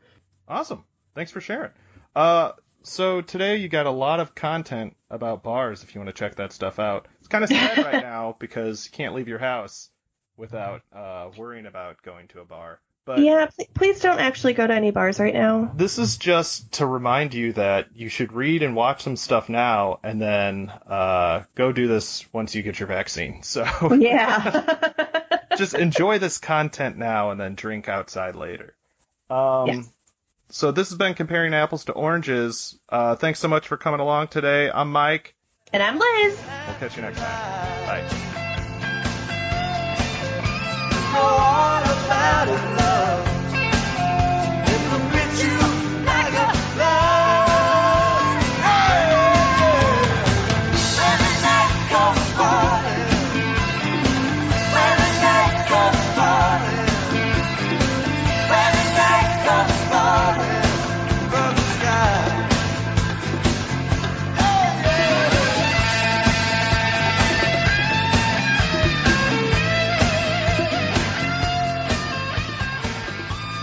Awesome. Thanks for sharing. Uh, so today you got a lot of content about bars if you want to check that stuff out. It's kind of sad right now because you can't leave your house without uh, worrying about going to a bar. But yeah, please don't actually go to any bars right now. This is just to remind you that you should read and watch some stuff now, and then uh, go do this once you get your vaccine. So yeah, just enjoy this content now, and then drink outside later. Um, yes. So this has been comparing apples to oranges. Uh, thanks so much for coming along today. I'm Mike, and I'm Liz. We'll catch you next time. Bye.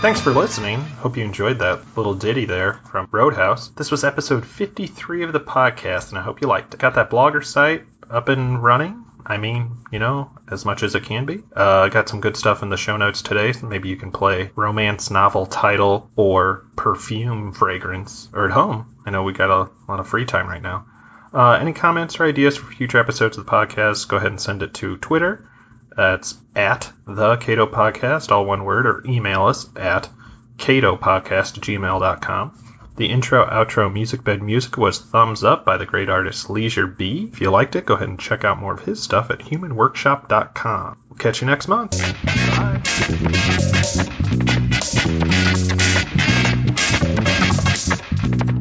Thanks for listening. Hope you enjoyed that little ditty there from Road House. This was episode 53 of the podcast, and I hope you liked it. Got that blogger site up and running. I mean, you know, as much as it can be. Uh, got some good stuff in the show notes today. So maybe you can play romance novel title or perfume fragrance or at home. I know we got a lot of free time right now. Uh, any comments or ideas for future episodes of the podcast, go ahead and send it to Twitter that's at the Cato Podcast, all one word, or email us at catopodcast gmail.com. The intro outro music bed music was Thumbs Up by the great artist Leisure B. If you liked it, go ahead and check out more of his stuff at humanworkshop.com. We'll catch you next month. Bye.